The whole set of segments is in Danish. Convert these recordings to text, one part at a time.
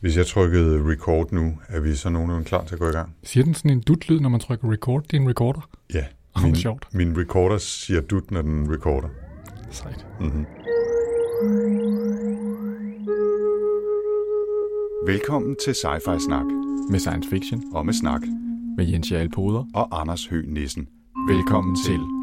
Hvis jeg trykkede record nu, er vi så nogenlunde klar til at gå i gang? Siger den sådan en dut-lyd, når man trykker record? Det er en recorder. Ja. Åh, Min, sjovt. min recorder siger dut, når den recorder. Sejt. Mm-hmm. Velkommen til Sci-Fi Snak Med science fiction. og med snak Med Jens Jarl Poder. og Anders Høgh Nissen. Velkommen til. You're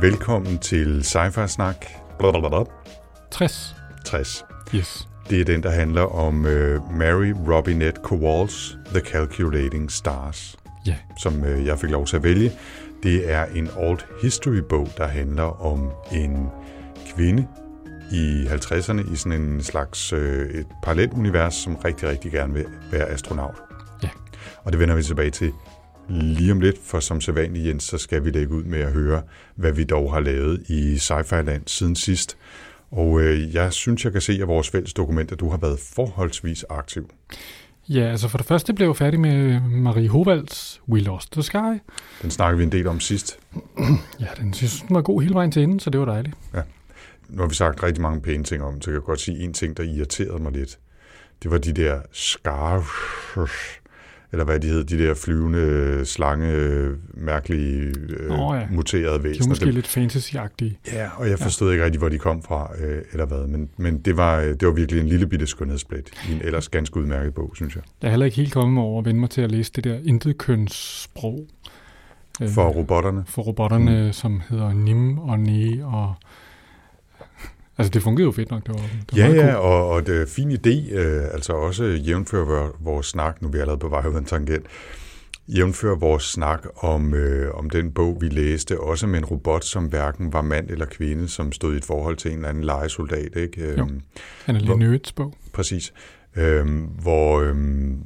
Velkommen til Sci-Fi Snak blablabla, 60. 60. Yes. Det er den, der handler om uh, Mary Robinette Kowal's The Calculating Stars, Ja. som uh, jeg fik lov til at vælge. Det er en alt history-bog, der handler om en kvinde i 50'erne i sådan en slags uh, et parallelt univers, som rigtig, rigtig gerne vil være astronaut. Ja. Og det vender vi tilbage til lige om lidt, for som sædvanligt, Jens, så skal vi lægge ud med at høre, hvad vi dog har lavet i Sci-Fi Land siden sidst. Og øh, jeg synes, jeg kan se af vores fælles dokument, at du har været forholdsvis aktiv. Ja, altså for det første blev jeg færdig med Marie Hovalds We Lost the Sky. Den snakkede vi en del om sidst. Ja, den synes den var god hele vejen til enden, så det var dejligt. Nu har vi sagt rigtig mange pæne ting om, så jeg kan godt sige en ting, der irriterede mig lidt. Det var de der scar, eller hvad de hed, de der flyvende, slange, mærkelige, øh, Nå ja. muterede De var væsener. måske Dem- lidt fantasy-agtige. Ja, og jeg forstod ja. ikke rigtig, hvor de kom fra, øh, eller hvad. Men, men det, var, øh, det var virkelig en lille bitte skønhedsplet i en ellers ganske udmærket bog, synes jeg. Jeg er heller ikke helt kommet over at vende mig til at læse det der intetkønssprog. Øh, For robotterne. for robotterne, mm. som hedder Nim og Ne og... Altså, det fungerede jo fedt nok. Var, det Ja, ja, cool. og, og det er fin idé, øh, altså også jævnfør vor- vores snak, nu er vi allerede på vej ud af en tangent, jævnfør vores snak om, øh, om den bog, vi læste, også med en robot, som hverken var mand eller kvinde, som stod i et forhold til en eller anden legesoldat, ikke? Jo. Øhm, Han er lidt nødt bog. Præcis. Øhm, hvor, øhm,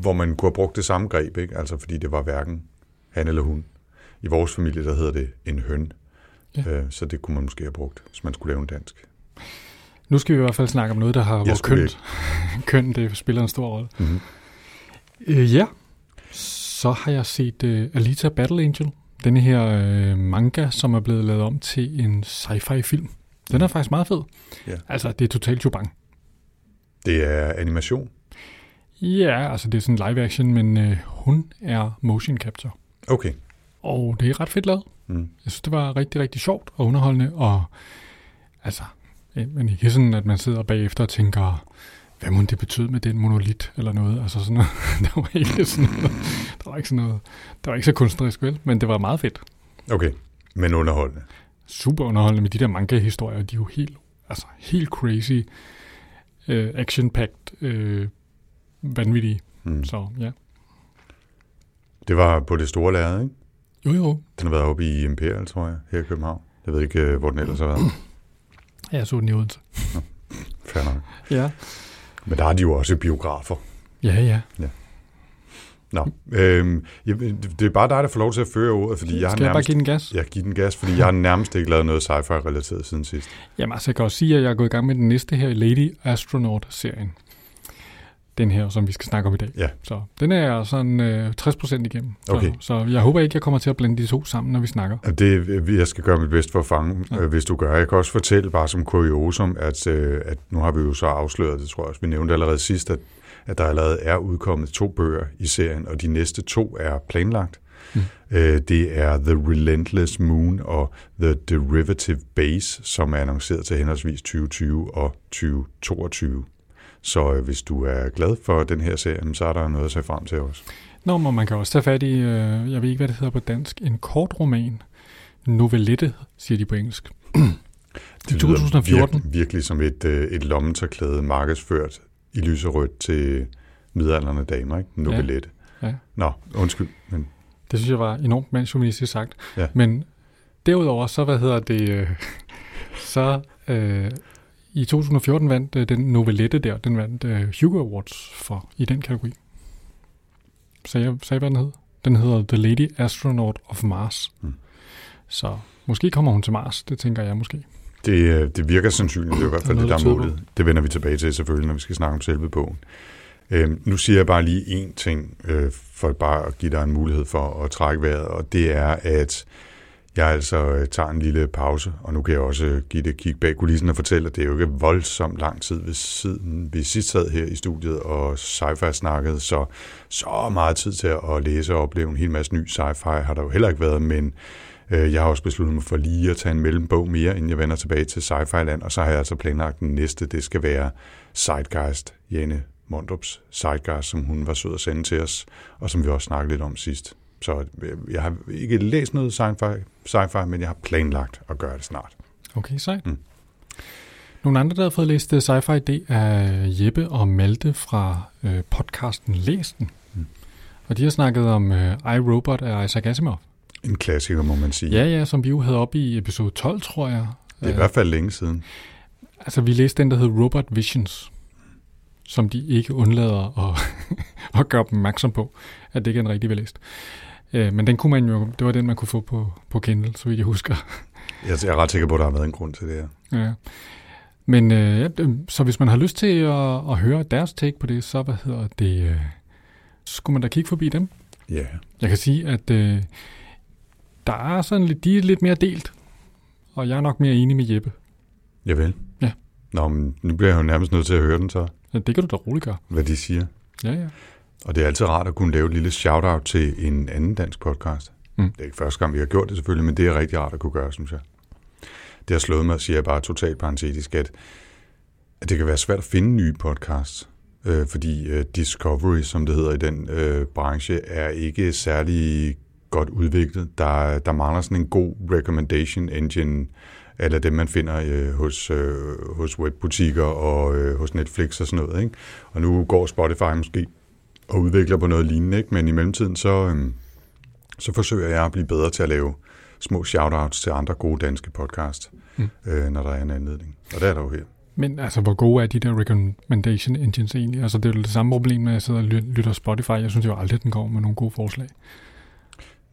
hvor man kunne have brugt det samme greb, ikke? Altså fordi det var hverken han eller hun. I vores familie, der hedder det en høn. Ja. Øh, så det kunne man måske have brugt, hvis man skulle lave en dansk. Nu skal vi i hvert fald snakke om noget, der har Jeg hvor skulle køn, det spiller en stor rolle. Mm-hmm. Øh, ja, så har jeg set uh, Alita Battle Angel. Denne her uh, manga, som er blevet lavet om til en sci-fi film. Den er faktisk meget fed. Ja. Altså, det er totalt chubang. Det er animation. Ja, altså det er sådan live action, men uh, hun er motion capture. Okay. Og det er ret fedt lavet. Mm. Jeg synes, det var rigtig, rigtig sjovt og underholdende, og altså, men ikke sådan, at man sidder bagefter og tænker, hvad må det betyde med den monolit, eller noget, altså sådan noget. der var ikke sådan noget, der var ikke sådan noget, der var ikke så kunstnerisk, vel, men det var meget fedt. Okay, men underholdende. Super underholdende med de der manga-historier, de er jo helt, altså helt crazy, uh, action-packed, uh, vanvittige, Mm. så ja. Det var på det store lærred, ikke? Jo, jo, Den har været oppe i Imperial, tror jeg, her i København. Jeg ved ikke, øh, hvor den ellers har været. jeg så den i Odense. Fair nok. Ja. Men der er de jo også biografer. Ja, ja. Nå, øhm, jeg, det er bare dig, der får lov til at føre ordet, fordi jeg har Skal jeg bare nærmest... give den gas? Jeg giver den gas, fordi jeg har nærmest ikke lavet noget sci-fi-relateret siden sidst. Jamen altså, jeg kan også sige, at jeg er gået i gang med den næste her, Lady Astronaut-serien. Den her, som vi skal snakke om i dag. Ja. Så den er jeg sådan øh, 60% igennem. Så, Okay. så jeg håber ikke, jeg kommer til at blande de to sammen, når vi snakker. Det, jeg skal gøre mit bedste for at fange, Ja. ja. hvis du gør. Jeg kan også fortælle bare som kuriosum, at, øh, at nu har vi jo så afsløret, det tror jeg også, vi nævnte allerede sidst, at, at der allerede er udkommet to bøger i serien, og de næste to er planlagt. Mm. Øh, det er The Relentless Moon og The Derivative Base, som er annonceret til henholdsvis 2020 og 2022. Så øh, hvis du er glad for den her serie, så er der noget at se frem til også. Nå, men man kan også tage fat i, øh, jeg ved ikke, hvad det hedder på dansk, en kort roman. Novellette, siger de på engelsk. Lyder 2014. Virkelig, virkelig som et, øh, et lommetørklæde markedsført i lyserødt til midalderne damer, ikke? Novellette. Ja. Nå, undskyld. Men, Det synes jeg var enormt mandsjournalistisk sagt. Ja. Men derudover, så hvad hedder det, øh, så øh, i 2014 vandt øh, den novellette der, den vandt øh, Hugo Awards for i den kategori. Sagde jeg, sagde hvad den hed? Den hedder The Lady Astronaut of Mars. Mm. Så måske kommer hun til Mars, det tænker jeg måske. Det, øh, det virker sandsynligt, det er i hvert fald det, der er målet. Det vender vi tilbage til selvfølgelig, når vi skal snakke om selve bogen. Øhm, nu siger jeg bare lige én ting, øh, for bare at give dig en mulighed for at trække vejret, og det er, at jeg altså øh, tager en lille pause, og nu kan jeg også øh, give det et kig bag kulissen og fortælle, at det er jo ikke voldsomt lang tid ved siden. Vi sidst sad her i studiet og sci-fi snakkede, så så meget tid til at læse og opleve en hel masse ny sci-fi har der jo heller ikke været, men øh, jeg har også besluttet mig for lige at tage en mellembog mere, inden jeg vender tilbage til sci-fi land, og så har jeg altså planlagt den næste, det skal være Sidegeist, Jane Mondrups Sidegeist, som hun var sød at sende til os, og som vi også snakkede lidt om sidst. Så øh, jeg har ikke læst noget sci-fi, sci-fi men jeg har planlagt at gøre det snart. Okay, sejt. Mm. Nogle andre, der har fået læst uh, sci-fi, det er Jeppe og Malte fra uh, podcasten Læs den. Mm. Og de har snakket om uh, iRobot af Isaac Asimov. En klassiker, må man sige. Ja, ja, som vi jo havde op i episode 12, tror jeg. Det er i hvert fald længe siden. Altså, vi læste den, der hed Robot Visions, som de ikke undlader at, at gøre opmærksom på, at det ikke er en rigtig, vi læst. Øh, men den kunne man jo, det var den, man kunne få på, på Kindle, så vidt jeg husker. Jeg er ret sikker på, at der har været en grund til det her. Ja. Men øh, ja, så hvis man har lyst til at, at høre deres take på det, så hvad hedder det, øh, skulle man da kigge forbi dem. Ja. Jeg kan sige, at øh, der er sådan lidt, de er lidt mere delt, og jeg er nok mere enig med Jeppe. Ja vel. Ja. Nå, men nu bliver jeg jo nærmest nødt til at høre den så, Så det kan du da roligt gøre. hvad de siger. Ja, ja. Og det er altid rart at kunne lave et lille shout-out til en anden dansk podcast. Mm. Det er ikke første gang, vi har gjort det selvfølgelig, men det er rigtig rart at kunne gøre, synes jeg. Det har slået mig, siger jeg bare totalt parentetisk, at, at det kan være svært at finde nye podcasts, øh, fordi øh, Discovery, som det hedder i den øh, branche, er ikke særlig godt udviklet. Der, der mangler sådan en god recommendation engine, eller dem, man finder øh, hos, øh, hos webbutikker og øh, hos Netflix og sådan noget. Ikke? Og nu går Spotify måske og udvikler på noget lignende, ikke? men i mellemtiden så, øhm, så forsøger jeg at blive bedre til at lave små shoutouts til andre gode danske podcasts, Mm. øh, når der er en anledning. Og det er der jo her. Men altså, hvor gode er de der recommendation engines egentlig? Altså, det er jo det samme problem, når jeg sidder og ly- lytter Spotify. Jeg synes jo aldrig, den kommer med nogle gode forslag.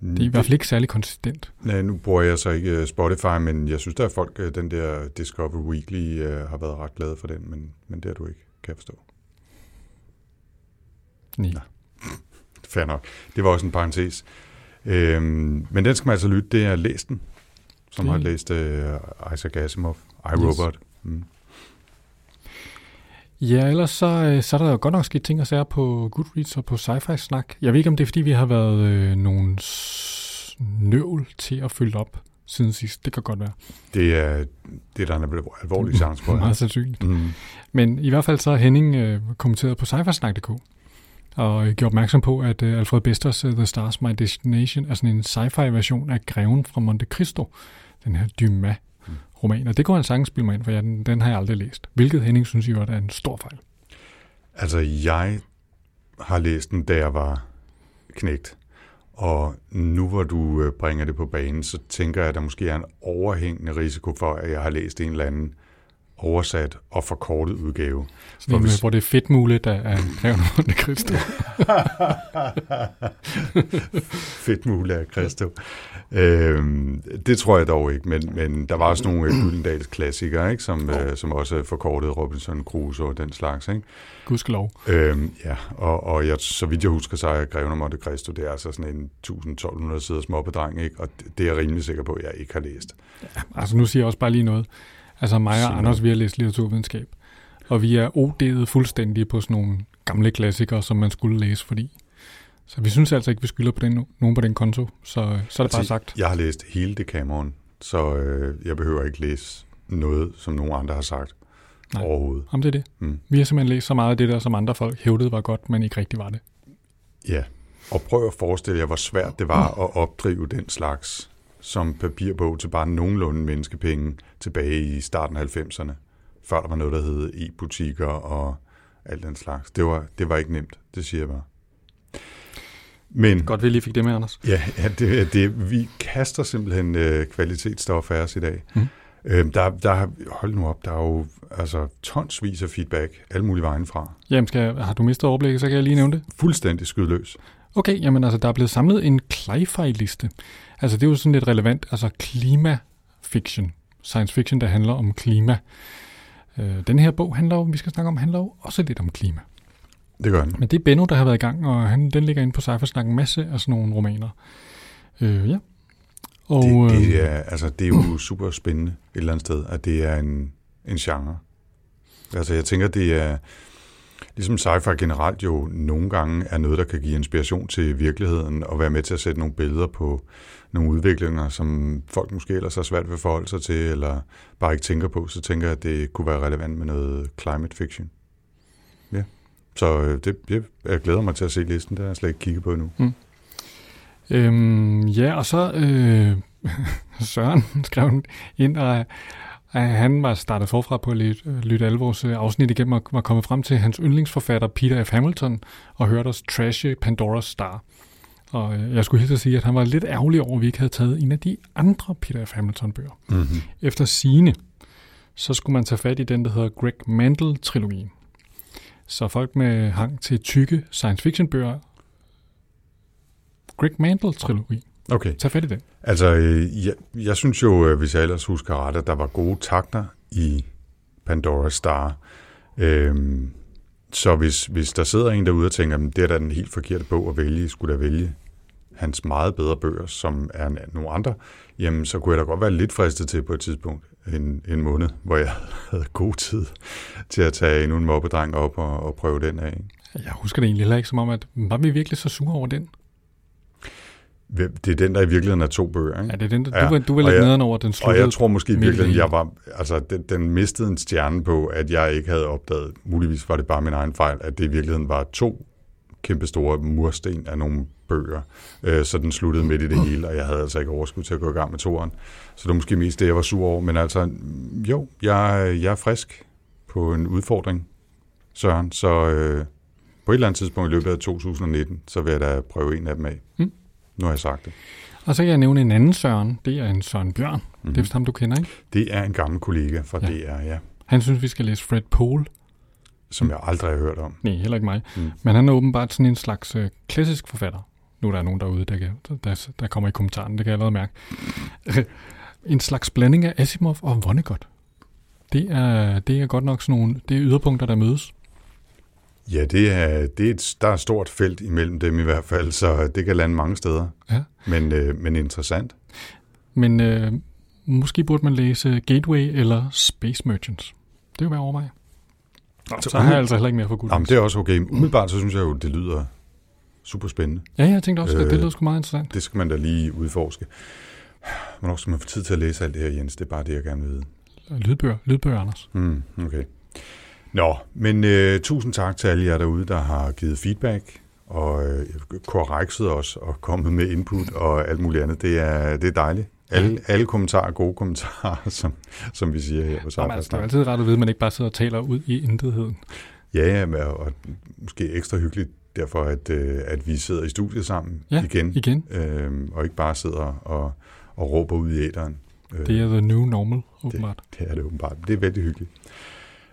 Det er i hvert fald ikke særlig konsistent. Nej, nu bruger jeg så ikke øh, Spotify, men jeg synes, der er folk, øh, den der Discover Weekly øh, har været ret glade for den, men, men det er du ikke, kan jeg forstå. Nej. Nå. Fair nok. Det var også en parentes. Øhm, men den skal man altså lytte, det er Læsten, som Det- har læst øh, Isaac Asimov, iRobot. Yes. Mm. Ja, ellers så, øh, så er der jo godt nok sket ting og sager på Goodreads og på Sci-Fi Snak. Jeg ved ikke, om det er, fordi vi har været øh, nogle snøvl til at følge op siden sidst. Det kan godt være. Det er, det er der en alvorlig chance for. Meget sandsynligt. Mm. Men i hvert fald så har Henning øh, kommenteret på sci snak.dk og øh, gjorde opmærksom på, at øh, Alfred Besters uh, The Stars My Destination er sådan en sci-fi version af Greven fra Monte Cristo. Den her Dumas roman. Og det kunne han sagtens spille mig ind, for jeg, den, den har jeg aldrig læst. Hvilket Henning synes jo er en stor fejl. Altså, jeg har læst den, da jeg var knægt. Og nu hvor du bringer det på banen, så tænker jeg, at der måske er en overhængende risiko for, at jeg har læst en eller anden oversat og forkortet udgave. Sådan en, hvis- hvor det er fedt muligt af, af Greven af Monte Cristo. Fedt muligt af Christo. Øhm, det tror jeg dog ikke, men, men der var også nogle øh, Gyldendals klassikere, ikke, som, øh, som også forkortede Robinson Crusoe og den slags. Ikke? Gudskelov. Øhm, ja, og, og jeg, så vidt jeg husker, så er Greven af Monte Cristo, det er altså sådan en 1000-1200 sider småbedreng, ikke? og det, det er jeg rimelig sikker på, at jeg ikke har læst. Altså nu siger jeg også bare lige noget. Altså mig og noget. Anders, vi har læst litteraturvidenskab. Og vi er OD'et fuldstændig på sådan nogle gamle klassikere, som man skulle læse, fordi... Så vi synes altså ikke, vi skylder på den, nogen på den konto. Så, så er det bare Altså, sagt. Jeg har læst hele Decameron, så øh, jeg behøver ikke læse noget, som nogen andre har sagt Nej. Overhovedet. Om det er det. Mm. Vi har simpelthen læst så meget af det der, som andre folk hævdede var godt, men ikke rigtig var det. Ja, og prøv at forestille jer, hvor svært det var at opdrive den slags som papirbog til bare nogenlunde menneskepenge tilbage i starten af 90'erne, før der var noget, der hed e-butikker og alt den slags. Det var, det var ikke nemt, det siger jeg bare. Men Godt, vi lige fik det med, Anders. Ja, ja det, det, vi kaster simpelthen øh, kvalitetsstof af os i dag. Mm. Øhm, der, der, hold nu op, der er jo altså, tonsvis af feedback, alle mulige vejen fra. Jamen, skal har du mistet overblikket, så kan jeg lige nævne det. Fuldstændig skydløs. Okay, jamen altså, der er blevet samlet en Cli-Fi-liste. Altså, det er jo sådan lidt relevant, altså klimafiction. science fiction, der handler om klima. Øh, den her bog handler jo, vi skal snakke om, handler jo også lidt om klima. Det gør den. Men det er Benno, der har været i gang, og han, den ligger inde på Cyphersnak en masse af sådan nogle romaner. Øh, ja. Og, det, det, øh, er, altså, det er jo super spændende et eller andet sted, at det er en, en genre. Altså jeg tænker, det er ligesom sci-fi generelt jo nogle gange er noget, der kan give inspiration til virkeligheden og være med til at sætte nogle billeder på nogle udviklinger, som folk måske ellers har svært ved at forholde sig til, eller bare ikke tænker på, så tænker jeg, at det kunne være relevant med noget climate fiction. Ja. Så øh, det, jeg, jeg glæder mig til at se listen, der har jeg slet ikke kigget på endnu. Mm. Øhm, ja, og så øh, Søren skrev ind, og han var startet forfra på at lytte, alle vores øh, afsnit igennem og var kommet frem til hans yndlingsforfatter Peter F. Hamilton og hørte os trashe Pandora's Star. Og øh, jeg skulle helt sige, at han var lidt ærgerlig over, at vi ikke havde taget en af de andre Peter F. Hamilton-bøger. Mm-hmm. Efter sine, så skulle man tage fat i den, der hedder Greg Mandel-trilogien. Så folk med hang til tykke science fiction-bøger, Greg Mandel-trilogi. Okay. Tag fat i den. Altså, øh, jeg, jeg synes jo, øh, hvis jeg ellers husker ret, at der var gode takter i Pandora Star. Øhm, så hvis, hvis der sidder en derude og tænker, at det er da den helt forkerte bog at vælge, skulle der vælge hans meget bedre bøger, som er nogle andre, jamen så kunne jeg da godt være lidt fristet til på et tidspunkt, en, en måned, hvor jeg havde god tid til at tage endnu en mobbedreng op og, og prøve den af. Jeg husker det egentlig heller ikke som om, at var vi virkelig så sure over den? Det er den, der i virkeligheden er to bøger, ikke? Ja, det er den, der, ja. du, du var lidt nederen over, den sluttede. Og jeg tror måske i virkeligheden, jeg var, altså, den, den mistede en stjerne på, at jeg ikke havde opdaget, muligvis var det bare min egen fejl, at det i virkeligheden var to kæmpe store mursten af nogle bøger, øh, så den sluttede midt i det hele, og jeg havde altså ikke overskud til at gå i gang med toeren. Så det var måske mest det, jeg var sur over. Men altså, jo, jeg, jeg er frisk på en udfordring, Søren, så øh, på et eller andet tidspunkt i løbet af 2019, så vil jeg da prøve en af dem af. Mm. Nu har jeg sagt det. Og så kan jeg nævne en anden Søren. Det er en Søren Bjørn. Mm-hmm. Det er vist ham, du kender, ikke? Det er en gammel kollega fra ja. DR, ja. Han synes, vi skal læse Fred Pole. Som mm. jeg aldrig har hørt om. Nej, heller ikke mig. Mm. Men han er åbenbart sådan en slags øh, klassisk forfatter. Nu er der nogen derude, der, kan, der, der kommer i kommentaren, det kan jeg allerede mærke. en slags blanding af Asimov og Vonnegut. Det er, det er godt nok sådan nogle det er yderpunkter, der mødes. Ja, det er, det er et, der er et stort felt imellem dem i hvert fald, så det kan lande mange steder. Ja. Men, øh, men interessant. Men øh, måske burde man læse Gateway eller Space Merchants. Det er jo være over mig. Så, så har jeg altså heller ikke mere for godt. Jamen, det er også okay. Umiddelbart så synes jeg jo, det lyder super spændende. Ja, jeg tænkte også, øh, det lyder sgu meget interessant. Det skal man da lige udforske. Hvornår skal man få tid til at læse alt det her, Jens? Det er bare det, jeg gerne vil vide. Lydbøger, lydbøger Anders. Mm, okay. Nå, men øh, tusind tak til alle jer derude, der har givet feedback og øh, korrekset os og kommet med input og alt muligt andet. Det er, det er dejligt. Alle, alle kommentarer er gode kommentarer, som, som vi siger her på Jamen, altså, Det er altid ret at vide, at man ikke bare sidder og taler ud i intetheden. Ja, ja og måske ekstra hyggeligt derfor, at, øh, at vi sidder i studiet sammen ja, igen, igen. Øh, og ikke bare sidder og, og råber ud i æderen. Det er the new normal, åbenbart. Det, det er det åbenbart. Det er vældig hyggeligt.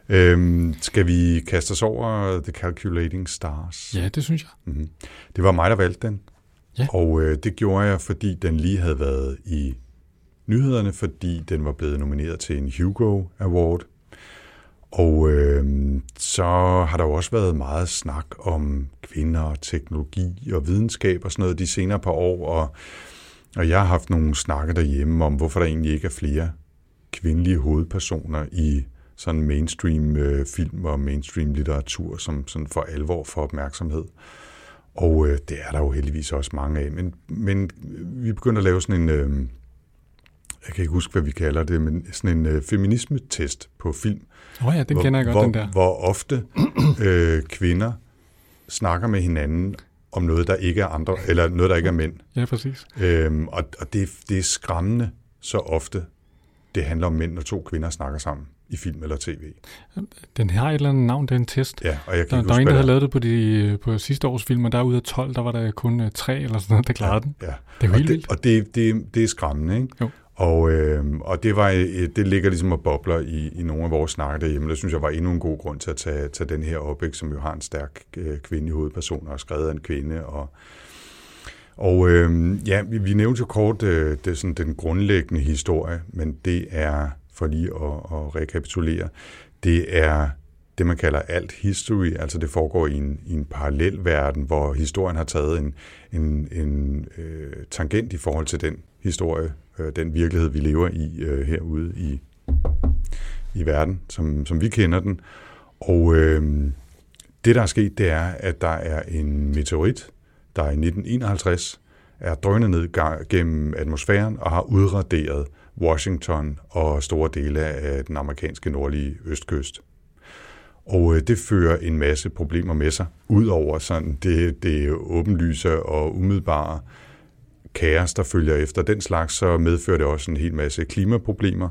Øhm, skal vi kaste os over The Calculating Stars? Ja, det synes jeg. Mm-hmm. Det var mig, der valgte den. Ja. Og øh, det gjorde jeg, fordi den lige havde været i nyhederne, fordi den var blevet nomineret til en Hugo Award. Og øh, så har der jo også været meget snak om kvinder, teknologi og videnskab og sådan noget de senere par år. Og, og jeg har haft nogle snakke derhjemme om, hvorfor der egentlig ikke er flere kvindelige hovedpersoner i sådan mainstream øh, film og mainstream litteratur, som sådan for alvor får opmærksomhed. Og øh, det er der jo heldigvis også mange af. Men, men vi begynder at lave sådan en, øh, jeg kan ikke huske, hvad vi kalder det, men sådan en øh, feminisme-test på film. Åh oh ja, den hvor, kender jeg godt, hvor, den der. Hvor ofte øh, kvinder snakker med hinanden om noget, der ikke er andre, eller noget, der ikke er mænd. Ja, præcis. Øhm, og og det, det er skræmmende så ofte, det handler om mænd, når to kvinder snakker sammen i film eller tv. Den har et eller andet navn, det er en test. Ja, og jeg kan der, der var en, der havde lavet det på, de, på sidste års film, og der ud af 12, der var der kun uh, tre eller sådan noget, der klarede ja, den. Ja. Det er jo helt det, vildt. Og det, det, det er skræmmende, ikke? Jo. Og, øh, og det, var, det ligger ligesom og bobler i, i nogle af vores snakker derhjemme. Det synes jeg var endnu en god grund til at tage, tage den her op, ikke, som jo har en stærk øh, kvindelig hovedperson og skrevet af en kvinde. Og, Og øh, ja, vi, vi nævnte jo kort øh, det sådan den grundlæggende historie, men det er, for lige at, at rekapitulere, det er det, man kalder alt history, altså det foregår i en, i en parallel verden, hvor historien har taget en, en, en øh, tangent i forhold til den historie, øh, den virkelighed, vi lever i øh, herude i, i verden, som, som vi kender den. Og øh, det, der er sket, det er, at der er en meteorit, der i 1951 er drønet ned gennem atmosfæren og har udraderet Washington og store dele af den amerikanske nordlige østkyst. Og øh, det fører en masse problemer med sig, udover sådan det, det åbenlyse og umiddelbare kaos, der følger efter den slags, så medfører det også en hel masse klimaproblemer.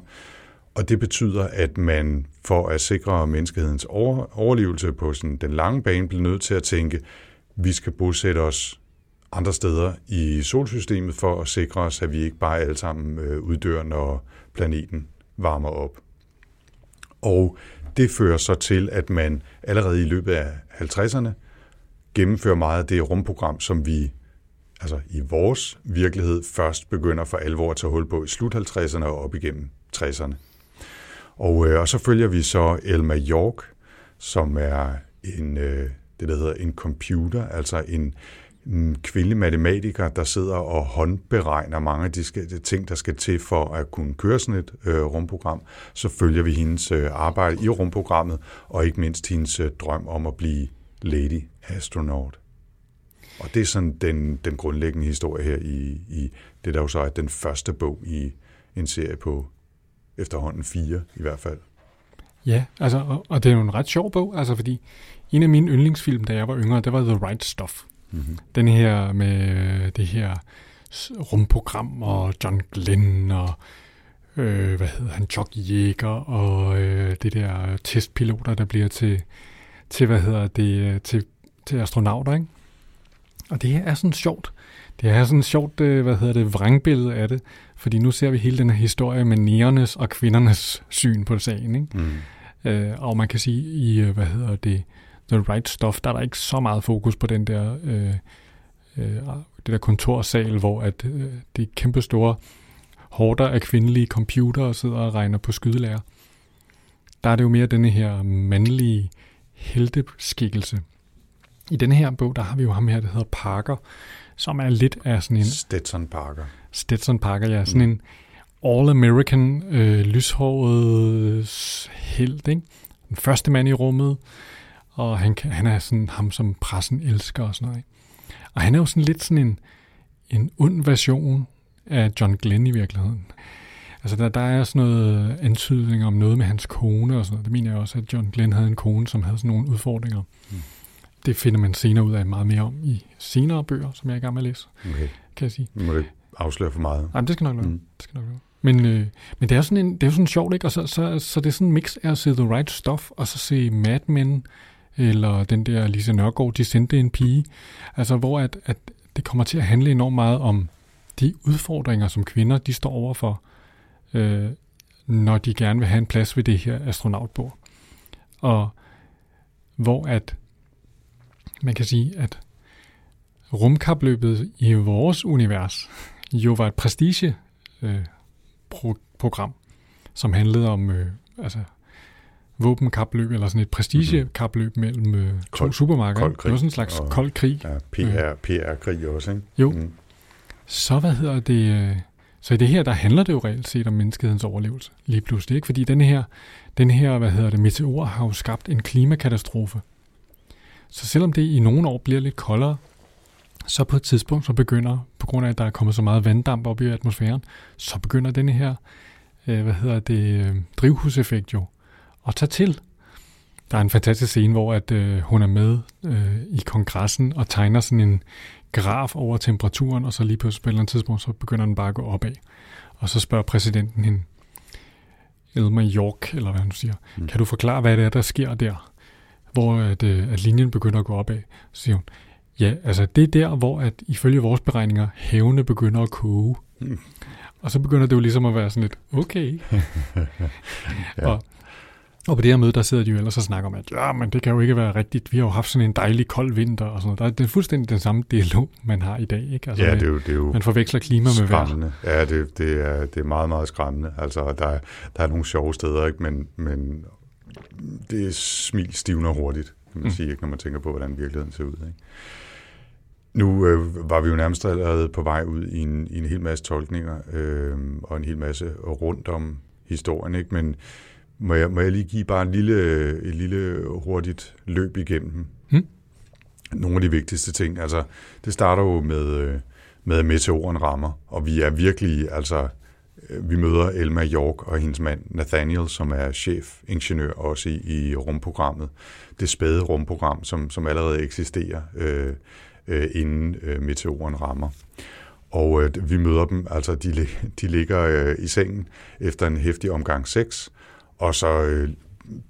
Og det betyder, at man for at sikre menneskehedens overlevelse på sådan den lange bane, bliver nødt til at tænke, vi skal bosætte os andre steder i solsystemet for at sikre os, at vi ikke bare alle sammen øh, uddør, når planeten varmer op. Og det fører så til, at man allerede i løbet af 50'erne gennemfører meget af det rumprogram, som vi altså i vores virkelighed først begynder for alvor at tage hul på i slut 50'erne og op igennem 60'erne. Og, øh, og så følger vi så Elma York, som er en, øh, det, der hedder en computer, altså en, en Mm, kvindelig matematiker, der sidder og håndberegner mange af de, ting, der skal til for at kunne køre sådan et øh, rumprogram. Så følger vi hendes øh, arbejde i rumprogrammet, og ikke mindst hendes øh, drøm om at blive lady astronaut. Og det er sådan den, den grundlæggende historie her i, i det, der jo så er den første bog i en serie på efterhånden fire i hvert fald. Ja, altså, og, og det er jo en ret sjov bog, altså fordi en af mine yndlingsfilm, da jeg var yngre, det var The Right Stuff. Mm-hmm. Den her med øh, det her rumprogram og John Glenn og øh, hvad hedder han, Jock Jæger og øh, det der testpiloter, der bliver til, til hvad hedder det, øh, til, til astronauter, ikke? Og det er sådan sjovt. Det er sådan sjovt, øh, hvad hedder det, vrangbillede af det, fordi nu ser vi hele den her historie med nærernes og kvindernes syn på sagen, ikke? Mm. Øh, og man kan sige, i, øh, hvad hedder det, The Right Stuff, der er der ikke så meget fokus på den der, øh, øh, det der kontorsal, hvor at, øh, det er kæmpe store hårder af kvindelige computere sidder og regner på skydelærer. Der er det jo mere denne her mandlige helteskikkelse. I denne her bog, der har vi jo ham her, der hedder Parker, som er lidt af sådan en... Stetson Parker. Stetson Parker, ja. Sådan mm. en all-American, øh, lyshåret held, ikke? Den første mand i rummet, og han, kan, han er sådan ham, som pressen elsker og sådan noget. Ikke? Og han er jo sådan lidt sådan en, en ond version af John Glenn i virkeligheden. Altså der, der er sådan noget antydning om noget med hans kone og sådan noget. Det mener jeg også, at John Glenn havde en kone, som havde sådan nogle udfordringer. Mm. Det finder man senere ud af meget mere om i senere bøger, som jeg er i gang med at læse, okay. kan jeg sige. Må du ikke afsløre for meget? Nej, det skal nok være. Mm. Det skal nok være. Men, øh, men det er sådan en, det er jo sådan sjovt, ikke? Og så, så, så det er sådan en mix af at se The Right Stuff, og så se Mad Men, eller den der Lise Nørgaard, de sendte en pige. Altså, hvor at, at det kommer til at handle enormt meget om de udfordringer, som kvinder de står overfor, øh, når de gerne vil have en plads ved det her astronautbord. Og hvor at man kan sige, at rumkapløbet i vores univers jo var et prestige øh, pro- program, som handlede om øh, altså våbenkapløb, eller sådan et prestigekapløb mm-hmm. mellem øh, to kold, supermarkeder. Kold krig. Det var sådan en slags og, kold krig. Ja, PR, øh. PR-krig også, ikke? Jo. Mm. Så hvad hedder det... Øh, så i det her, der handler det jo reelt set om menneskehedens overlevelse, lige pludselig, ikke? Fordi den her, den her, hvad hedder det, meteor har jo skabt en klimakatastrofe. Så selvom det i nogle år bliver lidt koldere, så på et tidspunkt, så begynder, på grund af, at der er kommet så meget vanddamp op i atmosfæren, så begynder denne her, øh, hvad hedder det, øh, drivhuseffekt jo at tage til. Der er en fantastisk scene, hvor at, øh, hun er med øh, i kongressen og tegner sådan en graf over temperaturen, og så lige på et eller andet tidspunkt, så begynder den bare at gå opad. Og så spørger præsidenten hende, Elmer York, eller hvad han siger, mm. kan du forklare, hvad det er, der sker der, hvor at, øh, at linjen begynder at gå opad? Så siger hun, ja, altså det er der, hvor at ifølge vores beregninger, havene begynder at koge. Mm. Og så begynder det jo ligesom at være sådan lidt, okay. ja. og, Og på det her møde, der sidder de jo ellers og snakker om, at ja, men det kan jo ikke være rigtigt. Vi har jo haft sådan en dejlig kold vinter og sådan noget. Der er, det er fuldstændig den samme dialog, man har i dag. Ikke? Altså, ja, det er jo, det er jo man forveksler klima med vejr. Ja, det, det, er, det er meget, meget skræmmende. Altså, der, er, der er nogle sjove steder, ikke? Men, men det smil stivner hurtigt, kan man mm. sige, ikke? når man tænker på, hvordan virkeligheden ser ud. Ikke? Nu øh, var vi jo nærmest allerede på vej ud i en, i en hel masse tolkninger øh, og en hel masse rundt om historien, ikke? men må jeg, må jeg lige give bare en lille, et lille hurtigt løb igennem hmm? nogle af de vigtigste ting. Altså, det starter jo med, øh, med at meteoren rammer, og vi er virkelig, altså, øh, vi møder Elma York og hendes mand Nathaniel, som er chefingeniør også i, i rumprogrammet. Det spæde rumprogram, som, som allerede eksisterer, øh, øh, inden øh, meteoren rammer. Og øh, vi møder dem, altså de, de ligger øh, i sengen efter en hæftig omgang sex, og så øh,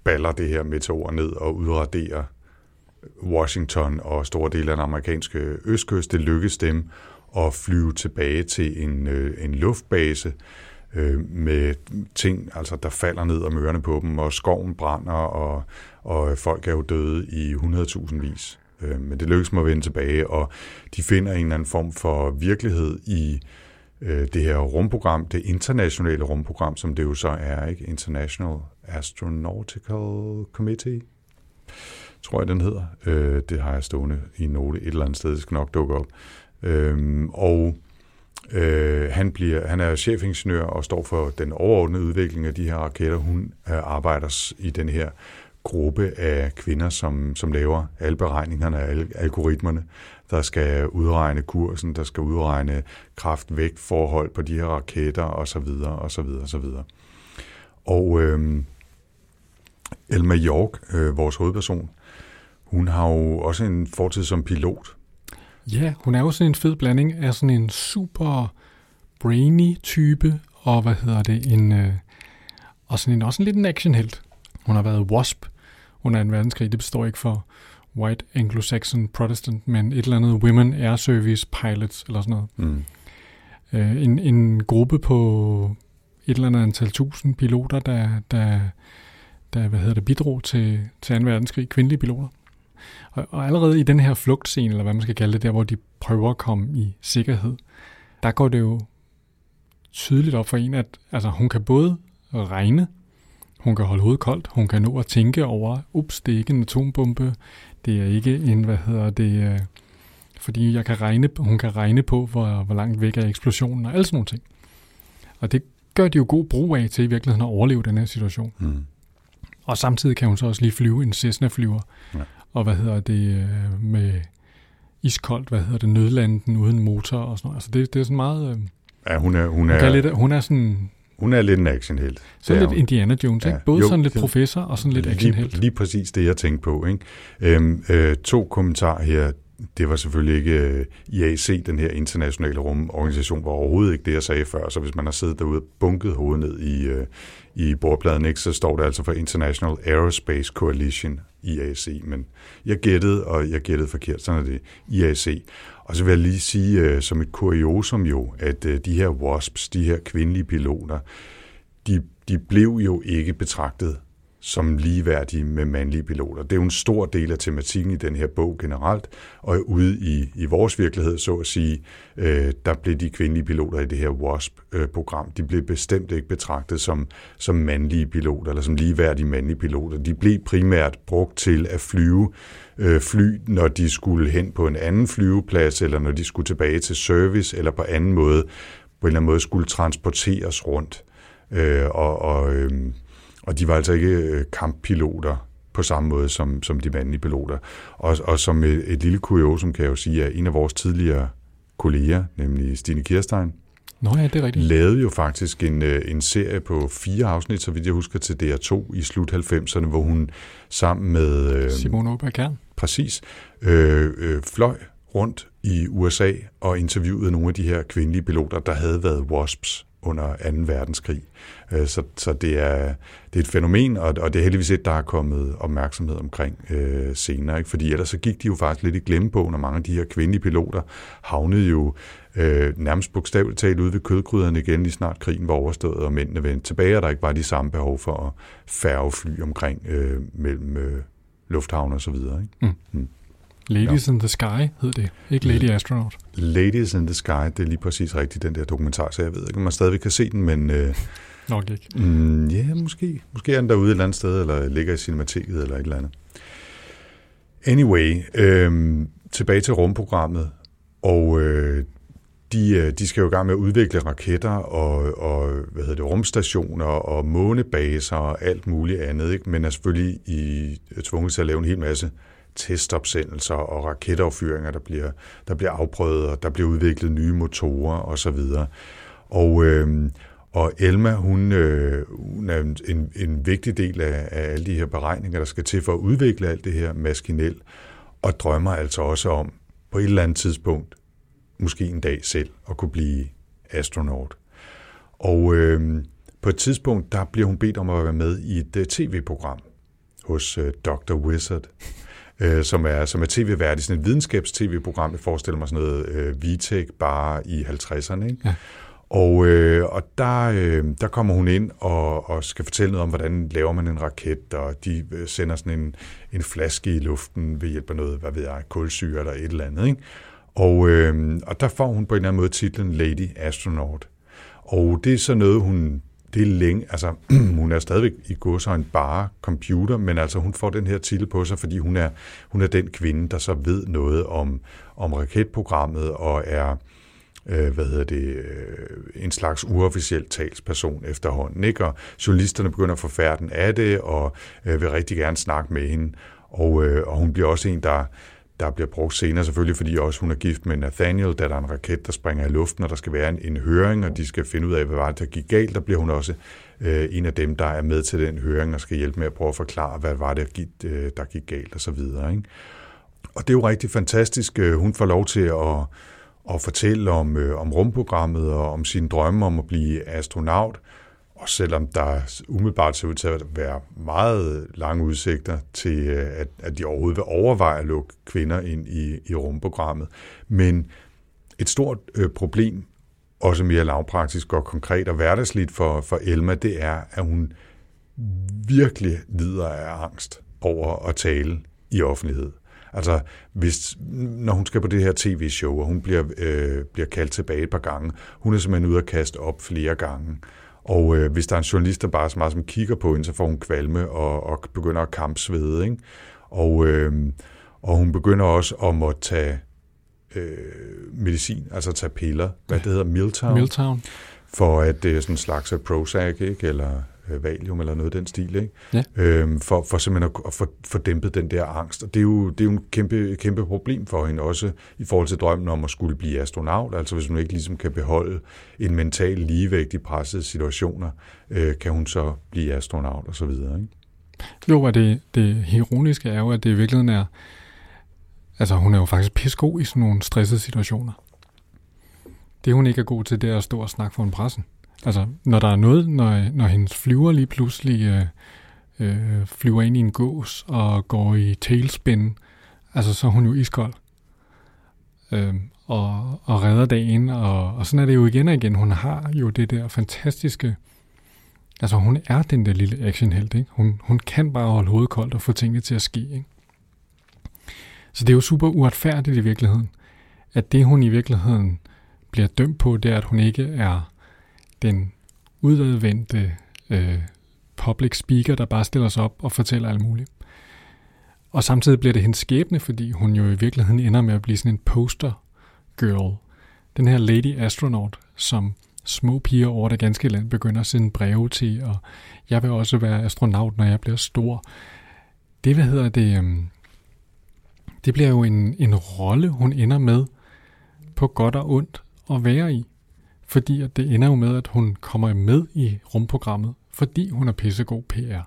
baller det her meteor ned og udraderer Washington og store dele af den amerikanske østkyst. Det lykkes dem at flyve tilbage til en, øh, en luftbase øh, med ting, altså der falder ned om ørerne på dem, og skoven brænder, og, og folk er jo døde i 100.000 vis. Øh, men det lykkes dem at vende tilbage, og de finder en eller anden form for virkelighed i øh, Øh, det her rumprogram, det internationale rumprogram, som det jo så er, ikke? International Astronautical Committee, tror jeg, den hedder. Øh, det har jeg stående i note et eller andet sted, det skal nok dukke op. Øh, og øh, han, bliver, han er chefingeniør og står for den overordnede udvikling af de her raketter. Hun øh, arbejder i den her gruppe af kvinder, som, som laver alle beregningerne og alle algoritmerne, der skal udregne kursen, der skal udregne kraft-vægt-forhold på de her raketter osv. osv. osv. Og øh, Elma York, øh, vores hovedperson, hun har jo også en fortid som pilot. Ja, hun er jo sådan en fed blanding af sådan en super brainy type, og hvad hedder det, en, øh, og sådan en, også en lidt en actionhelt. Hun har været WASP under en verdenskrig. Det består ikke for White Anglo-Saxon Protestant, men et eller andet Women Air Service Pilots, eller sådan noget. Mm. Øh, en, en gruppe på et eller andet antal tusind piloter, der, der, der hvad hedder det, bidrog til, til 2. verdenskrig, kvindelige piloter. Og, og allerede i den her flugtscene, eller hvad man skal kalde det, der hvor de prøver at komme i sikkerhed, der går det jo tydeligt op for en, at altså, hun kan både regne, hun kan holde hovedet koldt, hun kan nå at tænke over, ups, det er ikke en atombombe, det er ikke en, hvad hedder det, øh, fordi jeg kan regne, hun kan regne på, hvor, hvor langt væk er eksplosionen og alle sådan nogle ting. Og det gør de jo god brug af til i virkeligheden at overleve den her situation. Mm. Og samtidig kan hun så også lige flyve en Cessna-flyver. Ja. Og hvad hedder det øh, med iskoldt, hvad hedder det, nødlanden uden motor og sådan noget. Altså det, det er sådan meget... Øh, ja, hun er... Hun er, hun, lidt, hun er sådan hun er lidt en actionhelt. Sådan lidt hun. Indiana Jones, ikke? Både jo, sådan lidt professor og sådan lidt actionhelt. Lige, lige præcis det, jeg tænkte på. Ikke? Øhm, øh, to kommentarer her. Det var selvfølgelig ikke øh, IAC, den her internationale rumorganisation, var overhovedet ikke det, jeg sagde før. Så hvis man har siddet derude og bunket hovedet ned i, øh, i bordpladen, ikke, så står det altså for International Aerospace Coalition, IAC. Men jeg gættede, og jeg gættede forkert, sådan er det IAC. Og så vil jeg lige sige øh, som et kuriosum jo, at øh, de her WASPs, de her kvindelige piloter, de, de blev jo ikke betragtet som ligeværdige med mandlige piloter. Det er jo en stor del af tematikken i den her bog generelt, og ude i, i vores virkelighed, så at sige, øh, der blev de kvindelige piloter i det her WASP-program, de blev bestemt ikke betragtet som, som mandlige piloter, eller som ligeværdige mandlige piloter. De blev primært brugt til at flyve øh, fly, når de skulle hen på en anden flyveplads, eller når de skulle tilbage til service, eller på anden måde, på en eller anden måde skulle transporteres rundt. Øh, og, og, øh, og de var altså ikke øh, kamppiloter på samme måde som, som de mandlige piloter. Og, og som et, et lille kuriosum kan jeg jo sige, at en af vores tidligere kolleger, nemlig Stine Kirstein, Nå ja, det er rigtigt. lavede jo faktisk en, øh, en serie på fire afsnit, så vidt jeg husker, til DR2 i slut 90'erne, hvor hun sammen med... Øh, Simone Kern. Præcis. Øh, øh, fløj rundt i USA og interviewede nogle af de her kvindelige piloter, der havde været WASPs under 2. verdenskrig. Øh, så, så det, er, det er et fænomen, og, og det er heldigvis et, der er kommet opmærksomhed omkring øh, senere. Ikke? Fordi ellers så gik de jo faktisk lidt i glemmebogen, og mange af de her kvindelige piloter havnede jo øh, nærmest bogstaveligt talt ude ved kødkrydderne igen, lige snart krigen var overstået, og mændene vendte tilbage, og der ikke var de samme behov for at færge fly omkring øh, mellem øh, lufthavn og så videre. Ikke? Mm. Mm. Ladies ja. in the Sky hed det, ikke Lady Astronaut. Ladies in the Sky, det er lige præcis rigtigt, den der dokumentar, så jeg ved ikke, om man stadigvæk kan se den, men... Øh, Nok ikke. Mm, ja, måske. Måske er den derude et eller andet sted, eller ligger i cinemateket, eller et eller andet. Anyway, øh, tilbage til rumprogrammet, og øh, de, øh, de skal jo i gang med at udvikle raketter og, og hvad hedder det, rumstationer og månebaser og alt muligt andet, ikke? men er selvfølgelig i, er tvunget til at lave en hel masse testopsendelser og raketaffyringer, der bliver, der bliver afprøvet, og der bliver udviklet nye motorer osv. Og, øh, og Elma, hun, øh, hun er en, en vigtig del af, af alle de her beregninger, der skal til for at udvikle alt det her maskinel, og drømmer altså også om på et eller andet tidspunkt, måske en dag selv, at kunne blive astronaut. Og øh, på et tidspunkt, der bliver hun bedt om at være med i et uh, tv-program hos uh, Dr. Wizard, uh, som er, som er tv-vært i sådan et videnskabs-tv-program. Jeg forestiller mig sådan noget uh, VTech bare i 50'erne. Ikke? Ja. Og, øh, og der, øh, der kommer hun ind og, og skal fortælle noget om, hvordan laver man en raket, og de sender sådan en, en flaske i luften ved hjælp af noget, hvad ved jeg, kulsyre eller et eller andet. Ikke? Og, øh, og der får hun på en eller anden måde titlen Lady Astronaut. Og det er så noget, hun det er længe, altså hun er stadigvæk i går så en bare computer, men altså hun får den her titel på sig, fordi hun er, hun er den kvinde, der så ved noget om, om raketprogrammet og er, øh, hvad hedder det, øh, en slags uofficiel talsperson efterhånden. Ikke? Og journalisterne begynder at få færden af det, og øh, vil rigtig gerne snakke med hende. Og, øh, og hun bliver også en, der, der bliver brugt senere selvfølgelig, fordi også hun er gift med Nathaniel, da der er en raket, der springer i luften, og der skal være en, en høring, og de skal finde ud af, hvad var det, der gik galt. Der bliver hun også øh, en af dem, der er med til den høring, og skal hjælpe med at prøve at forklare, hvad var det, der gik, øh, der gik galt, og så videre. Ikke? Og det er jo rigtig fantastisk. Øh, hun får lov til at, at fortælle om, øh, om rumprogrammet og om sine drømme om at blive astronaut, og selvom der umiddelbart ser ud til at være meget lange udsigter til, øh, at, at de overhovedet vil overveje at lukke kvinder ind i, i rumprogrammet. Men et stort øh, problem, også mere lavpraktisk og konkret og hverdagsligt for, for Elma, det er, at hun virkelig lider af angst over at tale i offentlighed. Altså, hvis, når hun skal på det her tv-show, og hun bliver, øh, bliver kaldt tilbage et par gange, hun er simpelthen ude at kaste op flere gange. Og øh, hvis der er en journalist, der bare så meget som kigger på hende, så får hun kvalme og, og begynder at kampsvede. Ikke? Og, øh, og hun begynder også at måtte tage øh, medicin, altså tage piller. Hvad det hedder? Miltown. Miltown. For at det er sådan en slags Prozac, ikke? eller valium eller noget af den stil, ikke? Ja. Øhm, for, for simpelthen at, at få, få dæmpet den der angst. Og det er jo, det er jo en kæmpe, kæmpe problem for hende også i forhold til drømmen om at skulle blive astronaut. Altså hvis hun ikke ligesom kan beholde en mental ligevægt i pressede situationer, øh, kan hun så blive astronaut og så videre, ikke? Jo, og det, det ironiske er jo, at det i virkeligheden er, altså hun er jo faktisk pissegod i sådan nogle stressede situationer. Det hun ikke er god til, det er at stå og snakke for en pressen. Altså, når der er noget, når, når hendes flyver lige pludselig øh, øh, flyver ind i en gås og går i tailspin, altså så er hun jo iskold. Øh, og, og redder dagen, og, og sådan er det jo igen og igen. Hun har jo det der fantastiske, altså hun er den der lille actionhelt, ikke? Hun, hun kan bare holde hovedet koldt og få tingene til at ske, ikke? Så det er jo super uretfærdigt i virkeligheden, at det hun i virkeligheden bliver dømt på, det er, at hun ikke er den udadvendte øh, public speaker, der bare stiller sig op og fortæller alt muligt. Og samtidig bliver det hendes skæbne, fordi hun jo i virkeligheden ender med at blive sådan en poster girl. Den her lady astronaut, som små piger over det ganske land begynder at sende breve til, og jeg vil også være astronaut, når jeg bliver stor. Det, hvad hedder det, øhm, det bliver jo en, en rolle, hun ender med på godt og ondt at være i fordi at det ender jo med, at hun kommer med i rumprogrammet, fordi hun er pissegod PR.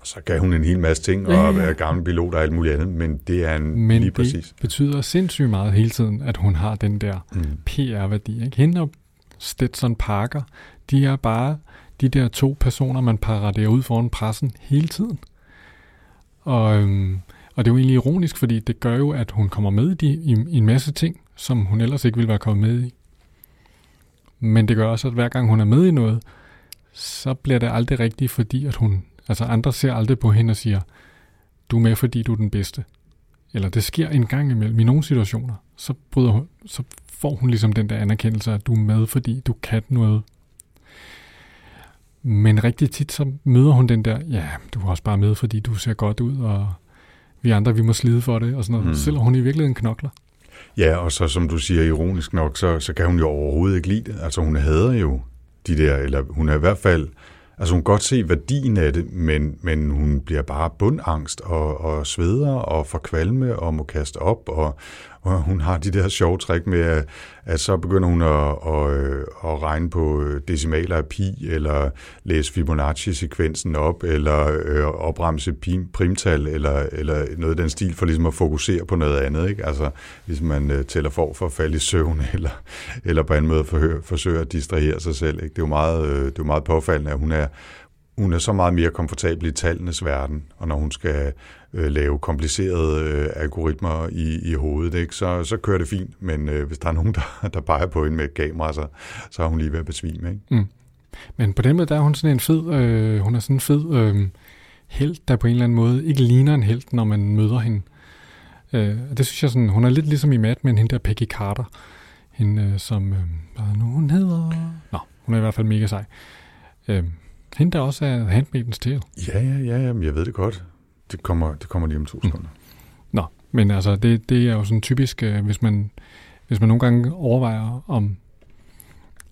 Og så kan hun en hel masse ting, og ja. være gammel pilot og alt muligt andet, men det er en men lige præcis. det betyder sindssygt meget hele tiden, at hun har den der mm. PR-værdi. Ikke? Hende og Stetson Parker, de er bare de der to personer, man paraderer ud foran pressen hele tiden. Og, øhm, og det er jo egentlig ironisk, fordi det gør jo, at hun kommer med i, de, i, i en masse ting, som hun ellers ikke ville være kommet med i. Men det gør også, at hver gang hun er med i noget, så bliver det aldrig rigtigt, fordi at hun, altså andre ser aldrig på hende og siger, du er med, fordi du er den bedste. Eller det sker en gang imellem i nogle situationer, så, bryder hun, så får hun ligesom den der anerkendelse, at du er med, fordi du kan noget. Men rigtig tit, så møder hun den der, ja, du er også bare med, fordi du ser godt ud, og vi andre, vi må slide for det, og sådan noget, mm. selvom hun i virkeligheden knokler. Ja, og så som du siger ironisk nok, så, så kan hun jo overhovedet ikke lide det. Altså hun hader jo de der, eller hun er i hvert fald Altså hun kan godt se værdien af det, men, men hun bliver bare bundangst og, og sveder og får kvalme og må kaste op, og, og hun har de der sjove trick med, at, at så begynder hun at, at, at regne på øh, decimaler af pi, eller læse Fibonacci-sekvensen op, eller øh, opremse primtal, eller, eller noget af den stil, for ligesom at fokusere på noget andet. Ikke? Altså ligesom man øh, tæller for for at falde i søvn, eller, eller på en måde forsøger, forsøger at distrahere sig selv. Ikke? Det er jo meget, øh, det er jo meget påfaldende, at hun er, hun er så meget mere komfortabel i tallenes verden, og når hun skal øh, lave komplicerede øh, algoritmer i, i hovedet, ikke, så, så kører det fint. Men øh, hvis der er nogen, der, der peger på hende med et kamera, så, så er hun lige ved at besvime. Ikke? Mm. Men på den måde, der er hun sådan en fed, øh, hun er sådan en fed øh, held, der på en eller anden måde ikke ligner en held, når man møder hende. Øh, det synes jeg sådan, hun er lidt ligesom i Mad Men, hende der Peggy Carter, hende øh, som, øh, hvad nu hun hedder? Nå, hun er i hvert fald mega sej. Øh, hende der også er Handmaidens Tale. Ja, ja, ja, ja, jeg ved det godt. Det kommer, det kommer lige om to mm. sekunder. Mm. Nå, men altså, det, det er jo sådan typisk, øh, hvis man, hvis man nogle gange overvejer, om,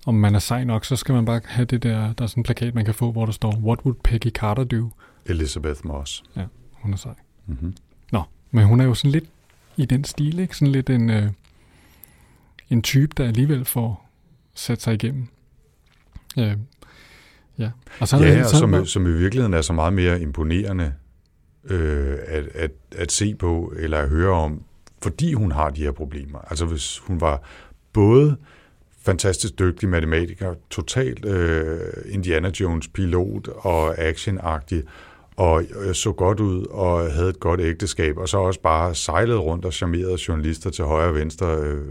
om man er sej nok, så skal man bare have det der, der er sådan en plakat, man kan få, hvor der står, What would Peggy Carter do? Elizabeth Moss. Ja, hun er sej. Mm-hmm. Nå, men hun er jo sådan lidt i den stil, ikke? Sådan lidt en, øh, en type, der alligevel får sat sig igennem. Øh, ja, og, så ja, og som, som i virkeligheden er så meget mere imponerende øh, at, at, at se på eller at høre om, fordi hun har de her problemer. Altså hvis hun var både fantastisk dygtig matematiker, totalt øh, Indiana Jones pilot og actionagtig, og øh, så godt ud og havde et godt ægteskab, og så også bare sejlede rundt og charmerede journalister til højre og venstre, øh,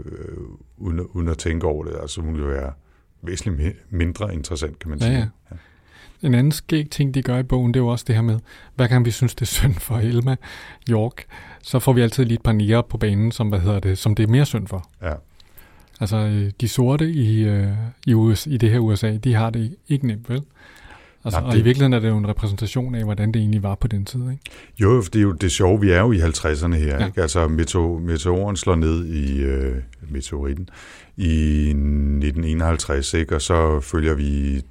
uden, uden at tænke over det. Altså hun ville være væsentligt mindre interessant, kan man sige. Ja, ja. ja. En anden skæg ting, de gør i bogen, det er jo også det her med, hver gang vi synes, det er synd for Elma York, så får vi altid lige et par nier på banen, som, hvad hedder det, som det er mere synd for. Ja. Altså, øh, de sorte i, øh, i, US, i det her USA, de har det ikke nemt, vel? Altså, det... Og i virkeligheden er det jo en repræsentation af, hvordan det egentlig var på den tid, ikke? Jo, det er jo det sjove. Vi er jo i 50'erne her, ja. ikke? Altså, meteoren slår ned i øh, meteoritten i 1951, ikke? Og så følger vi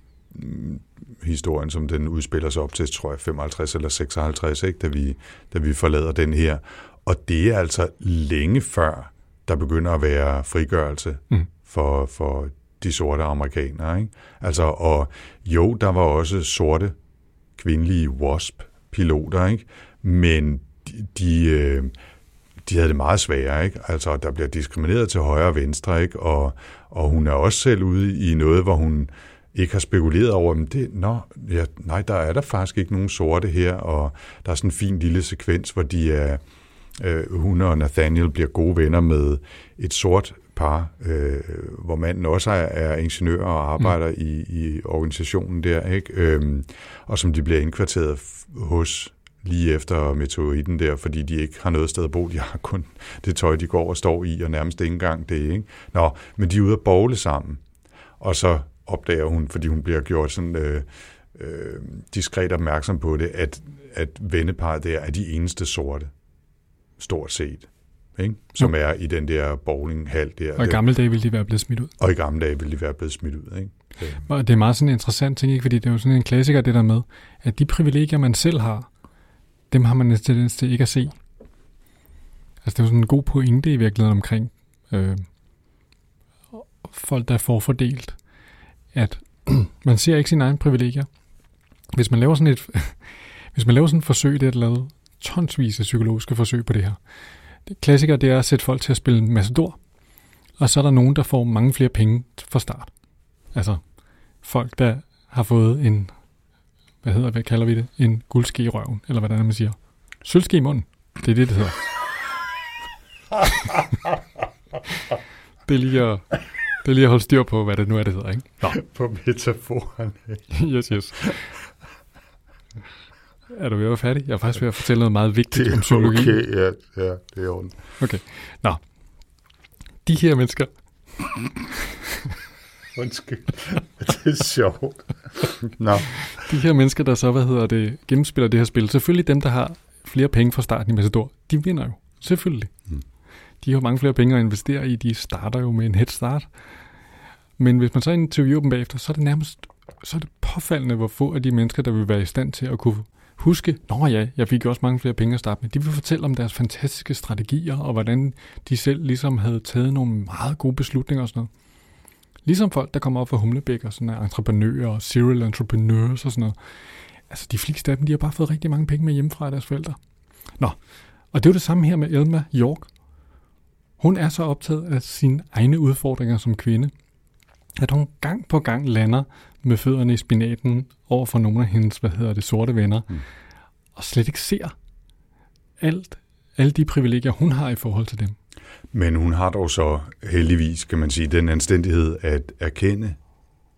historien, som den udspiller sig op til, tror jeg, 55 eller 56, ikke? Da, vi, da vi forlader den her. Og det er altså længe før, der begynder at være frigørelse mm. for, for de sorte amerikanere. Ikke? Altså, og jo, der var også sorte kvindelige WASP-piloter, ikke? men de, de, øh, de havde det meget sværere. Ikke? Altså, der bliver diskrimineret til højre og venstre, ikke? Og, og hun er også selv ude i noget, hvor hun ikke har spekuleret over, men det, nå, ja, nej, der er der faktisk ikke nogen sorte her, og der er sådan en fin lille sekvens, hvor de er, øh, hun og Nathaniel bliver gode venner med et sort par, øh, hvor manden også er, er ingeniør og arbejder mm. i, i organisationen der, ikke? Øhm, og som de bliver indkvarteret hos lige efter meteoritten der, fordi de ikke har noget sted at bo. De har kun det tøj, de går og står i, og nærmest ikke engang det. Ikke? Nå, men de er ude at bogle sammen. Og så opdager hun, fordi hun bliver gjort sådan øh, øh, diskret opmærksom på det, at, at venneparet der er de eneste sorte, stort set. Ikke? Som jo. er i den der bowlinghal der. Og i gamle dage ville de være blevet smidt ud. Og i gamle dage ville de være blevet smidt ud. Ikke? Og det er meget sådan en interessant ting, ikke? fordi det er jo sådan en klassiker, det der med, at de privilegier, man selv har, dem har man en tendens til ikke at se. Altså det er jo sådan en god pointe i virkeligheden omkring øh, folk, der får fordelt at man ser ikke sine egne privilegier. Hvis man laver sådan et, hvis man laver sådan et forsøg, det er lavet tonsvis af psykologiske forsøg på det her. Klassiker, det er at sætte folk til at spille Massador, og så er der nogen, der får mange flere penge fra start. Altså, folk, der har fået en, hvad hedder, hvad kalder vi det? En guldske i røven, eller er, man siger. Sølvske i munden. Det er det, det hedder. det er lige at, det er lige at holde styr på, hvad det nu er, det hedder, ikke? Nå. På metaforen. yes, yes. Er du ved at være færdig? Jeg er faktisk ved at fortælle noget meget vigtigt Det om er psykologi. okay, ja, ja, det er ordentligt. okay. Nå. De her mennesker, Undskyld. det er sjovt. Nå, de her mennesker, der så, hvad hedder det, gennemspiller det her spil, selvfølgelig dem, der har flere penge fra starten i Matador, de vinder jo. Selvfølgelig. Mm. De har mange flere penge at investere i, de starter jo med en head start. Men hvis man så interviewer dem bagefter, så er det nærmest så er det påfaldende, hvor få af de mennesker, der vil være i stand til at kunne huske, nå ja, jeg fik jo også mange flere penge at starte med. De vil fortælle om deres fantastiske strategier, og hvordan de selv ligesom havde taget nogle meget gode beslutninger og sådan noget. Ligesom folk, der kommer op fra Humlebæk og sådan er entreprenører og serial entrepreneurs og sådan noget. Altså, de fleste af dem, de har bare fået rigtig mange penge med hjemmefra af deres forældre. Nå, og det er jo det samme her med Elma York. Hun er så optaget af sine egne udfordringer som kvinde, at hun gang på gang lander med fødderne i spinaten over for nogle af hendes, hvad hedder det, sorte venner, Mm. og slet ikke ser alt, alle de privilegier, hun har i forhold til dem. Men hun har dog så heldigvis, kan man sige, den anstændighed at erkende,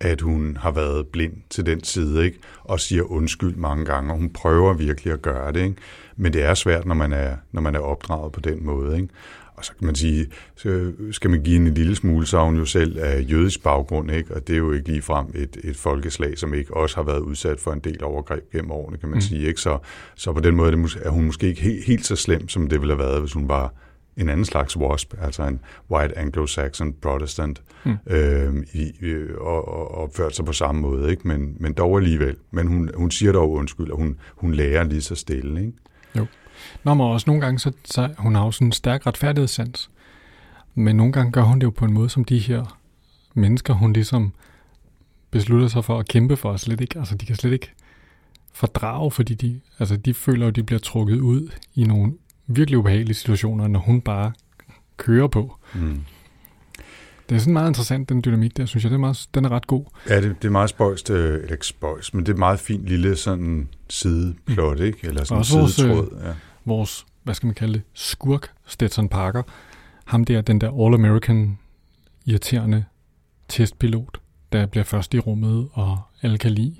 at hun har været blind til den side, ikke? og siger undskyld mange gange, og hun prøver virkelig at gøre det. Ikke? Men det er svært, når man er, når man er opdraget på den måde. Ikke? Og så kan man sige, så skal man give en lille smule, hun jo selv af jødisk baggrund, ikke? og det er jo ikke ligefrem et, et folkeslag, som ikke også har været udsat for en del overgreb gennem årene, kan man mm. Sige. Ikke? Så, så på den måde er, det, er hun måske ikke helt, helt så slem, som det ville have været, hvis hun var en anden slags wasp, altså en white anglo-saxon protestant. Mm. øh, i, øh, og, og opført sig på samme måde, ikke? Men, men dog alligevel. Men hun, hun siger dog undskyld, og hun, hun lærer lige så stille. Ikke? Nå, men også nogle gange, så, så hun har jo sådan en stærk retfærdighedssans. Men nogle gange gør hun det jo på en måde, som de her mennesker, hun ligesom beslutter sig for at kæmpe for, slet ikke, altså de kan slet ikke fordrage, fordi de, altså de føler jo, de bliver trukket ud i nogle virkelig ubehagelige situationer, når hun bare kører på. Mm. Det er sådan meget interessant, den dynamik der, synes jeg. Det er meget, den er ret god. Ja, det, det er meget spøjst, øh, eller ikke spøjst, men det er meget fint lille sådan sideplot, ikke? Eller sådan en vores, sidetråd. Ja. Vores, hvad skal man kalde det, skurk, Stetson Parker, ham der, den der all-American irriterende testpilot, der bliver først i rummet og alle kan lide,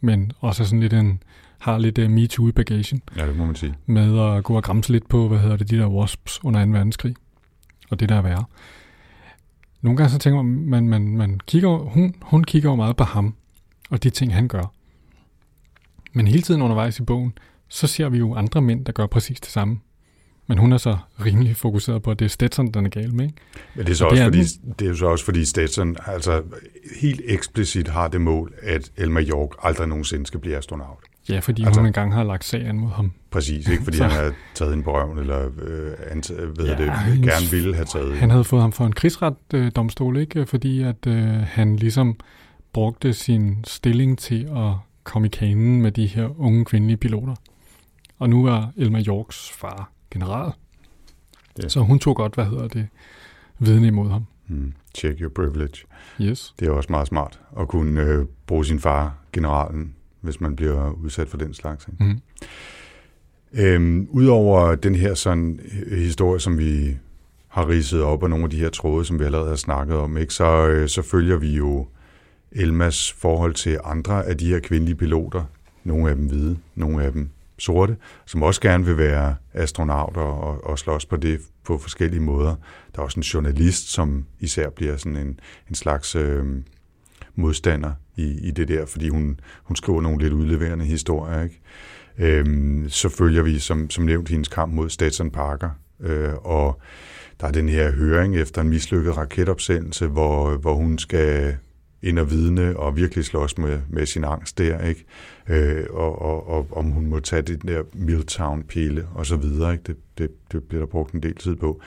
men også sådan lidt en, har lidt uh, MeToo i bagagen, ja, det må man sige. med at gå og græmse lidt på, hvad hedder det, de der wasps under 2. verdenskrig, og det der er værre. Nogle gange så tænker man, man, man, man kigger, hun, hun kigger jo meget på ham, og de ting, han gør. Men hele tiden undervejs i bogen, så ser vi jo andre mænd, der gør præcis det samme. Men hun er så rimelig fokuseret på, at det er Stetson, den er gal med, ikke? Men det er, så Og også, det er fordi, det er jo så også fordi Stetson altså helt eksplicit har det mål, at Elmer York aldrig nogensinde skal blive astronaut. Ja, fordi Altså- hun engang har lagt sagen mod ham. Præcis, ikke fordi Så- han har taget hende på røven, eller øh, ant, ved Ja, det, gerne ville have taget Han havde fået ham for en krigsret-domstol, ikke? Fordi at øh, han ligesom brugte sin stilling til at komme i kanen med de her unge kvindelige piloter. Og nu er Elmer Yorks far general. Ja. Så hun tog godt, hvad hedder det, vidne imod ham. Hmm. Check your privilege. Yes. Det er også meget smart at kunne øh, bruge sin far, generalen, hvis man bliver udsat for den slags. Ikke? Mm. Øhm, Udover den her sådan øh, historie, som vi har ridset op, og nogle af de her tråde, som vi allerede har snakket om, ikke, så, øh, så følger vi jo Elmas forhold til andre af de her kvindelige piloter. Nogle af dem hvide, nogle af dem sorte, som også gerne vil være astronauter og, og slås på det på forskellige måder. Der er også en journalist, som især bliver sådan en, en slags øh, modstander i, i det der, fordi hun, hun skriver nogle lidt udleverende historier. Ikke? Øhm, så følger vi, som, som nævnt, hendes kamp mod Stetson Parker, øh, og der er den her høring efter en mislykket raketopsendelse, hvor, hvor hun skal ind og vidne og virkelig slås med, med sin angst der, ikke? Øh, og, og, og om hun må tage det der Milltown-pille og så videre, ikke? Det, det, det bliver der brugt en del tid på.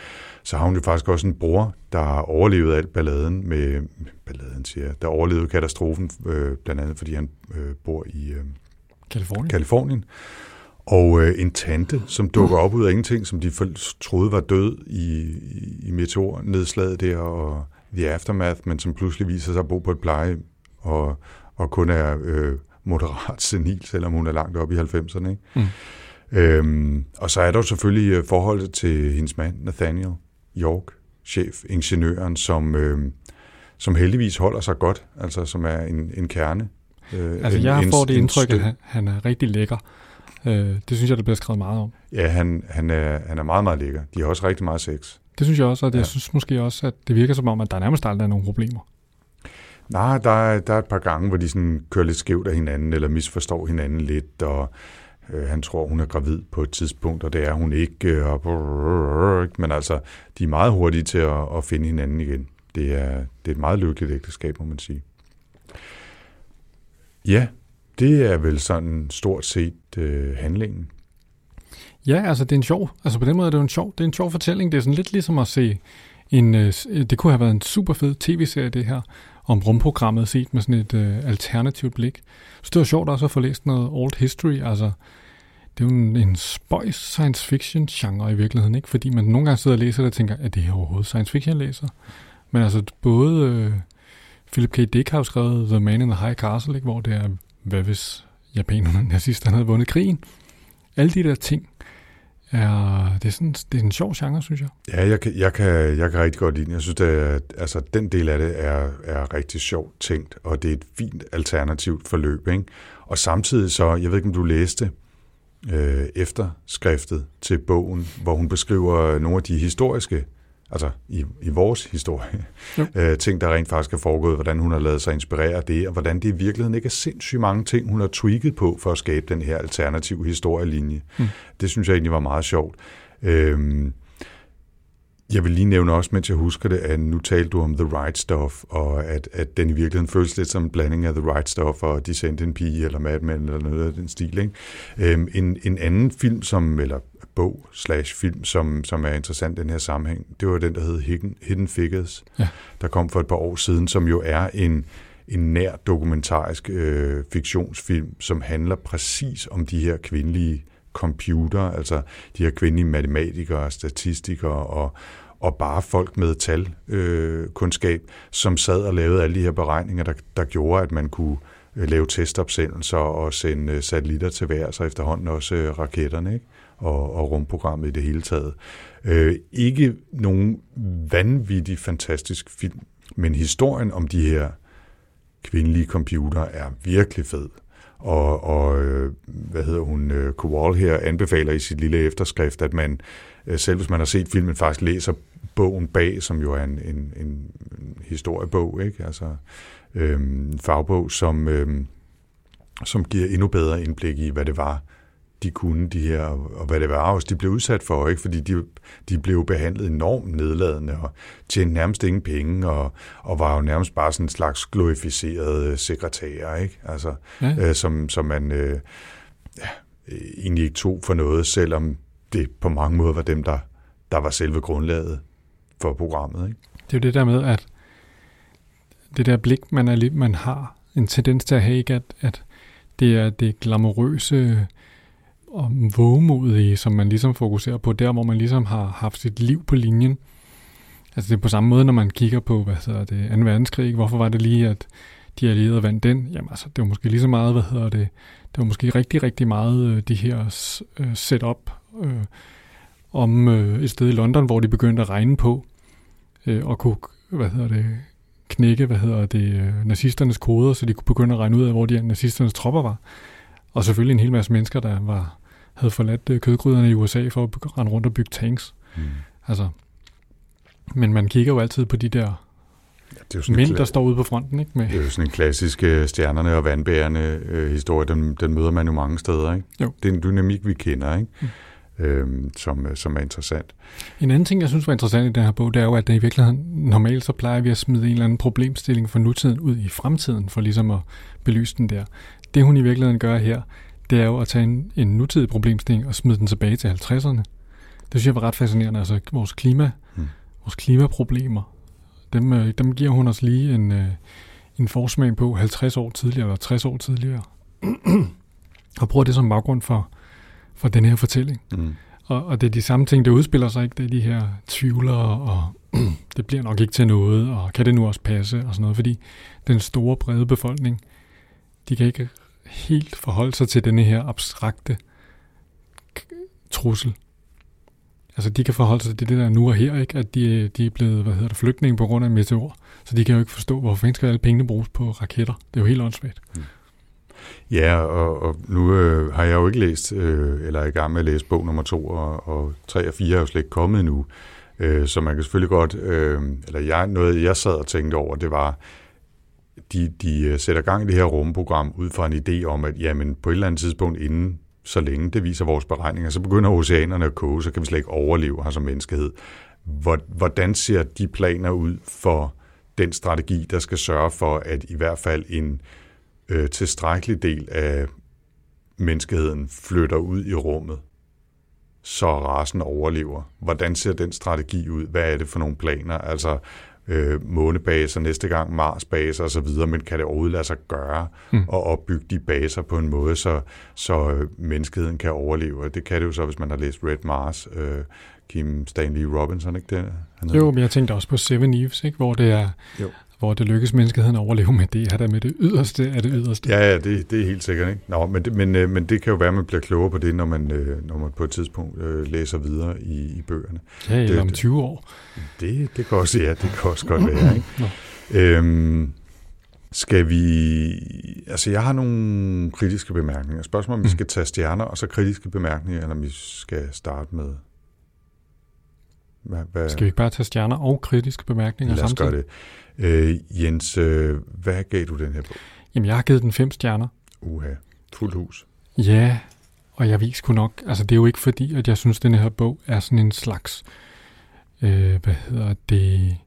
Så har hun jo faktisk også en bror, der har overlevet alt balladen med, balladen siger jeg, der overlevede katastrofen, øh, blandt andet fordi han øh, bor i øh, Kalifornien. Kalifornien. Og øh, en tante, som dukker op ud af ingenting, som de troede var død i, i, i meteornedslaget der, og The Aftermath, men som pludselig viser sig at bo på et plejehjem, og, og kun er øh, moderat senil, selvom hun er langt op i 90'erne. Ikke? Mm. Øhm, og så er der jo selvfølgelig øh, forholdet til hendes mand, Nathaniel York, chef, ingeniøren, som, øh, som heldigvis holder sig godt, altså som er en, en kerne. Øh, altså en, jeg får det indtryk, at han, han er rigtig lækker. Øh, det synes jeg, der bliver skrevet meget om. Ja, han, han, er, han er meget, meget lækker. De har også rigtig meget sex. Det synes jeg også, og det, ja. jeg synes måske også, at det virker som om, at der nærmest aldrig er nogen problemer. Nej, der er, der er et par gange, hvor de sådan kører lidt skævt af hinanden, eller misforstår hinanden lidt, og øh, han tror, hun er gravid på et tidspunkt, og det er hun ikke. Øh, og, men altså, de er meget hurtige til at, at finde hinanden igen. Det er, det er et meget lykkeligt ægteskab, må man sige. Ja, det er vel sådan stort set øh, handlingen. Ja, altså det er en sjov, altså på den måde er det jo en sjov, det er en sjov fortælling. Det er sådan lidt ligesom at se en, øh, øh det kunne have været en super fed tv-serie det her, om rumprogrammet set med sådan et øh, alternativt blik. Så det var sjovt også at få læst noget old history, altså det er jo en, en spøjs science fiction genre i virkeligheden, ikke? Fordi man nogle gange sidder og læser det og tænker, er det her overhovedet science fiction læser? Men altså både øh, Philip K. Dick har jo skrevet The Man in the High Castle, ikke? hvor det er, hvad hvis japanerne nazisterne havde vundet krigen? Alle de der ting, er, det, er sådan, det er en sjov genre, synes jeg. Ja, jeg kan, jeg kan, jeg kan rigtig godt lide den. Jeg synes, at altså, den del af det er, er rigtig sjovt tænkt, og det er et fint alternativt forløb. Ikke? Og samtidig så, jeg ved ikke, om du læste øh, efterskriftet til bogen, hvor hun beskriver nogle af de historiske altså i, i vores historie, øh, ting, der rent faktisk er foregået, hvordan hun har lavet sig inspirere af det, og hvordan det i virkeligheden ikke er sindssygt mange ting, hun har tweaked på for at skabe den her alternative historielinje. Mm. Det synes jeg egentlig var meget sjovt. Øhm, jeg vil lige nævne også, mens jeg husker det, at nu talte du om The Right Stuff, og at, at den i virkeligheden føles lidt som en blanding af The Right Stuff og De sendte en pige, eller Mad Men, eller noget af den stil. Ikke? Øhm, en, en anden film, som, eller bog slash film, som, som er interessant i den her sammenhæng, det var den, der hed Hidden, Hidden Figures, ja. der kom for et par år siden, som jo er en, en nær dokumentarisk øh, fiktionsfilm, som handler præcis om de her kvindelige computer, altså de her kvindelige matematikere, statistikere og, og bare folk med talkundskab, øh, som sad og lavede alle de her beregninger, der, der gjorde, at man kunne øh, lave testopsendelser og sende øh, satellitter til vejrs, og efterhånden også øh, raketterne. Ikke? Og, og rumprogrammet i det hele taget. Øh, ikke nogen vanvittig fantastisk film, men historien om de her kvindelige computer er virkelig fed. Og, og øh, hvad hedder hun, øh, Kowal her anbefaler i sit lille efterskrift, at man, øh, selv hvis man har set filmen, faktisk læser bogen bag, som jo er en, en, en historiebog, ikke? Altså øhm, en fagbog, som, øhm, som giver endnu bedre indblik i, hvad det var, de kunne, de her, og hvad det var også, de blev udsat for, ikke? fordi de, de blev behandlet enormt nedladende og tjente nærmest ingen penge, og, og var jo nærmest bare sådan en slags glorificerede sekretærer, ikke? Altså, ja. øh, som, som man øh, ja, egentlig ikke tog for noget, selvom det på mange måder var dem, der, der var selve grundlaget for programmet. Ikke? Det er jo det der med, at det der blik, man, er, man har en tendens til at have, ikke? At, at det er det glamourøse og vågemodige, som man ligesom fokuserer på, der hvor man ligesom har haft sit liv på linjen. Altså det er på samme måde, når man kigger på, hvad hedder det, 2. verdenskrig, hvorfor var det lige, at de allierede vandt den? Jamen altså, det var måske lige så meget, hvad hedder det, det var måske rigtig, rigtig meget øh, de her øh, setup øh, om øh, et sted i London, hvor de begyndte at regne på øh, og kunne, hvad hedder det, knække, hvad hedder det, øh, nazisternes koder, så de kunne begynde at regne ud af, hvor de nazisternes tropper var. Og selvfølgelig en hel masse mennesker, der var havde forladt øh, kødgryderne i USA for at rende rundt og bygge tanks. Mm. Altså, men man kigger jo altid på de der ja, det er jo sådan mænd, der står ude på fronten. Ikke? Med. Det er jo sådan en klassisk uh, stjernerne og vandbærende uh, historie. Den, den møder man jo mange steder. Ikke? Jo. Det er en dynamik, vi kender, ikke? Mm. Øhm, som, som er interessant. En anden ting, jeg synes var interessant i den her bog, det er jo, at det i virkeligheden normalt så plejer vi at smide en eller anden problemstilling fra nutiden ud i fremtiden, for ligesom at belyse den der. Det hun i virkeligheden gør her, det er jo at tage en, en nutidig problemstilling og smide den tilbage til 50'erne. Det synes jeg var ret fascinerende. Altså vores klima, mm. vores klimaproblemer, dem, øh, dem giver hun os lige en, øh, en forsmag på 50 år tidligere, eller 60 år tidligere. og bruger det som baggrund for, for den her fortælling. Mm. Og, og det er de samme ting, der udspiller sig, ikke? Det er de her tvivlere og det bliver nok ikke til noget, og kan det nu også passe, og sådan noget, fordi den store brede befolkning, de kan ikke helt forholde sig til denne her abstrakte trussel. Altså, de kan forholde sig til det der nu og her, ikke? At de, de er blevet, hvad hedder det, flygtninge på grund af en meteor. Så de kan jo ikke forstå, hvorfor skal alle pengene bruges på raketter. Det er jo helt åndssvagt. Mm. Ja, og, og nu øh, har jeg jo ikke læst, øh, eller er i gang med at læse bog nummer to, og, og tre og fire er jo slet ikke kommet endnu. Øh, så man kan selvfølgelig godt, øh, eller jeg, noget jeg sad og tænkte over, det var, de, de øh, sætter gang i det her rumprogram ud fra en idé om, at jamen, på et eller andet tidspunkt inden så længe det viser vores beregninger, så begynder oceanerne at koge, så kan vi slet ikke overleve her som menneskehed. Hvordan ser de planer ud for den strategi, der skal sørge for, at i hvert fald en øh, tilstrækkelig del af menneskeheden flytter ud i rummet, så rasen overlever. Hvordan ser den strategi ud? Hvad er det for nogle planer? Altså, øh, månebaser, næste gang Marsbaser osv., men kan det overhovedet lade sig gøre mm. at opbygge de baser på en måde, så, så øh, menneskeheden kan overleve. Det kan det jo så, hvis man har læst Red Mars, øh, Kim Stanley Robinson, ikke det? Han jo, men jeg tænkte også på Seven Eves, ikke? hvor det er jo hvor det lykkes menneskeheden at overleve med det, er der med det yderste af det yderste. Ja, ja det, det er helt sikkert. Ikke? Nå, men, det, men, øh, men det kan jo være, at man bliver klogere på det, når man, øh, når man på et tidspunkt øh, læser videre i, i bøgerne. Ja, eller det, om 20 år. Det, det kan også, ja, det kan også godt være. Ikke? øhm, skal vi... Altså, jeg har nogle kritiske bemærkninger. Spørgsmålet om vi mm. skal tage stjerner, og så kritiske bemærkninger, eller om vi skal starte med... Hvad, hvad? Skal vi ikke bare tage stjerner og kritiske bemærkninger Lad os samtidig? gøre det. Øh, Jens, øh, hvad gav du den her bog? Jamen, jeg har givet den fem stjerner. Uha, fuldt hus. Ja, og jeg ved sgu nok, altså det er jo ikke fordi, at jeg synes, at den her bog er sådan en slags, øh, hvad hedder det,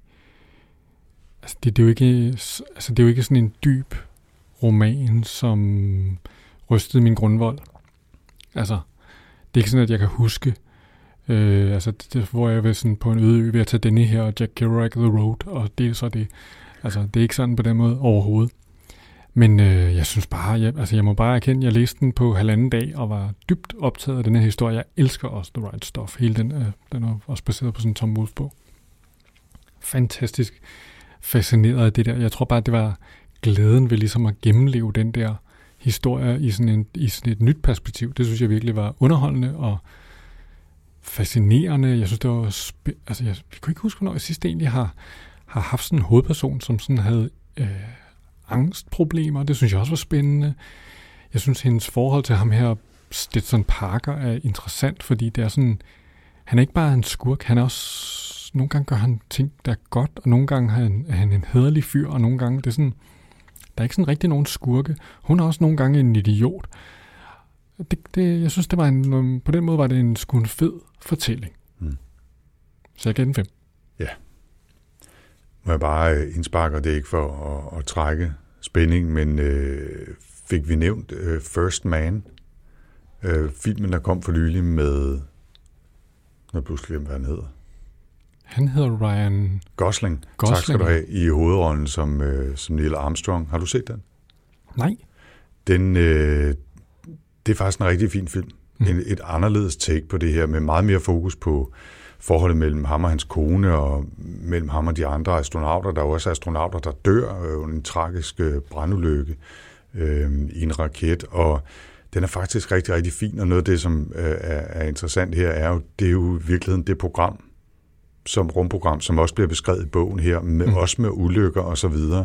altså det, det, er jo ikke, altså det er jo ikke sådan en dyb roman, som rystede min grundvold. Altså, det er ikke sådan, at jeg kan huske, Øh, altså, det, hvor jeg vil sådan på en øde ø ved at tage denne her og Jack Kerouac The Road, og det er så det. Altså, det er ikke sådan på den måde overhovedet. Men øh, jeg synes bare, jeg, altså jeg må bare erkende, at jeg læste den på halvanden dag og var dybt optaget af den her historie. Jeg elsker også The Right Stuff. Hele den, øh, den er også baseret på sådan en Tom Wolfe bog. Fantastisk fascineret af det der. Jeg tror bare, det var glæden ved ligesom at gennemleve den der historie i sådan, en, i sådan et nyt perspektiv. Det synes jeg virkelig var underholdende og fascinerende. Jeg synes, det var... Sp- altså, jeg, jeg kunne ikke huske, hvornår jeg sidst egentlig har, har haft sådan en hovedperson, som sådan havde øh, angstproblemer. Det synes jeg også var spændende. Jeg synes, hendes forhold til ham her, Stetson Parker, er interessant, fordi det er sådan... Han er ikke bare en skurk, han er også... Nogle gange gør han ting, der er godt, og nogle gange er han, er han en hederlig fyr, og nogle gange det er sådan... Der er ikke sådan rigtig nogen skurke. Hun er også nogle gange en idiot. Det, det, jeg synes, det var en, på den måde var det en sgu en fed fortælling. Mm. Så jeg gav den fem. Ja. Må jeg bare øh, indsparke, det er ikke for at, at trække spænding, men øh, fik vi nævnt øh, First Man, øh, filmen, der kom for nylig med, nu pludselig hvad han hedder. Han hedder Ryan Gosling. Gosling. Tak skal du have i hovedrollen som, øh, som Neil Armstrong. Har du set den? Nej. Den, øh, det er faktisk en rigtig fin film. Mm. En, et anderledes take på det her, med meget mere fokus på forholdet mellem ham og hans kone, og mellem ham og de andre astronauter. Der er også astronauter, der dør under en tragisk øh, brandulykke øh, i en raket, og den er faktisk rigtig, rigtig fin, og noget af det, som øh, er, er interessant her, er jo, det er jo i virkeligheden det program, som rumprogram, som også bliver beskrevet i bogen her, med, mm. også med ulykker og så videre.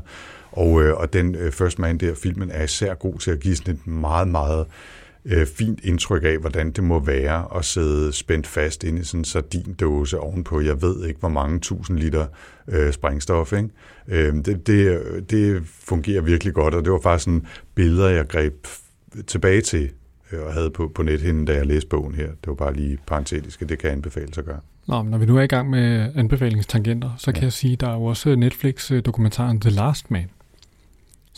Og, øh, og den øh, First Man der, filmen, er især god til at give sådan et meget, meget øh, fint indtryk af, hvordan det må være at sidde spændt fast inde i sådan en sardindåse ovenpå, jeg ved ikke, hvor mange tusind liter øh, sprængstof. Ikke? Øh, det, det, det fungerer virkelig godt, og det var faktisk sådan billeder, jeg greb tilbage til øh, og havde på, på nethinden, da jeg læste bogen her. Det var bare lige parentetisk, det kan anbefales at gøre. Nå, men når vi nu er i gang med anbefalingstangenter, så kan ja. jeg sige, at der er jo også Netflix-dokumentaren The Last Man,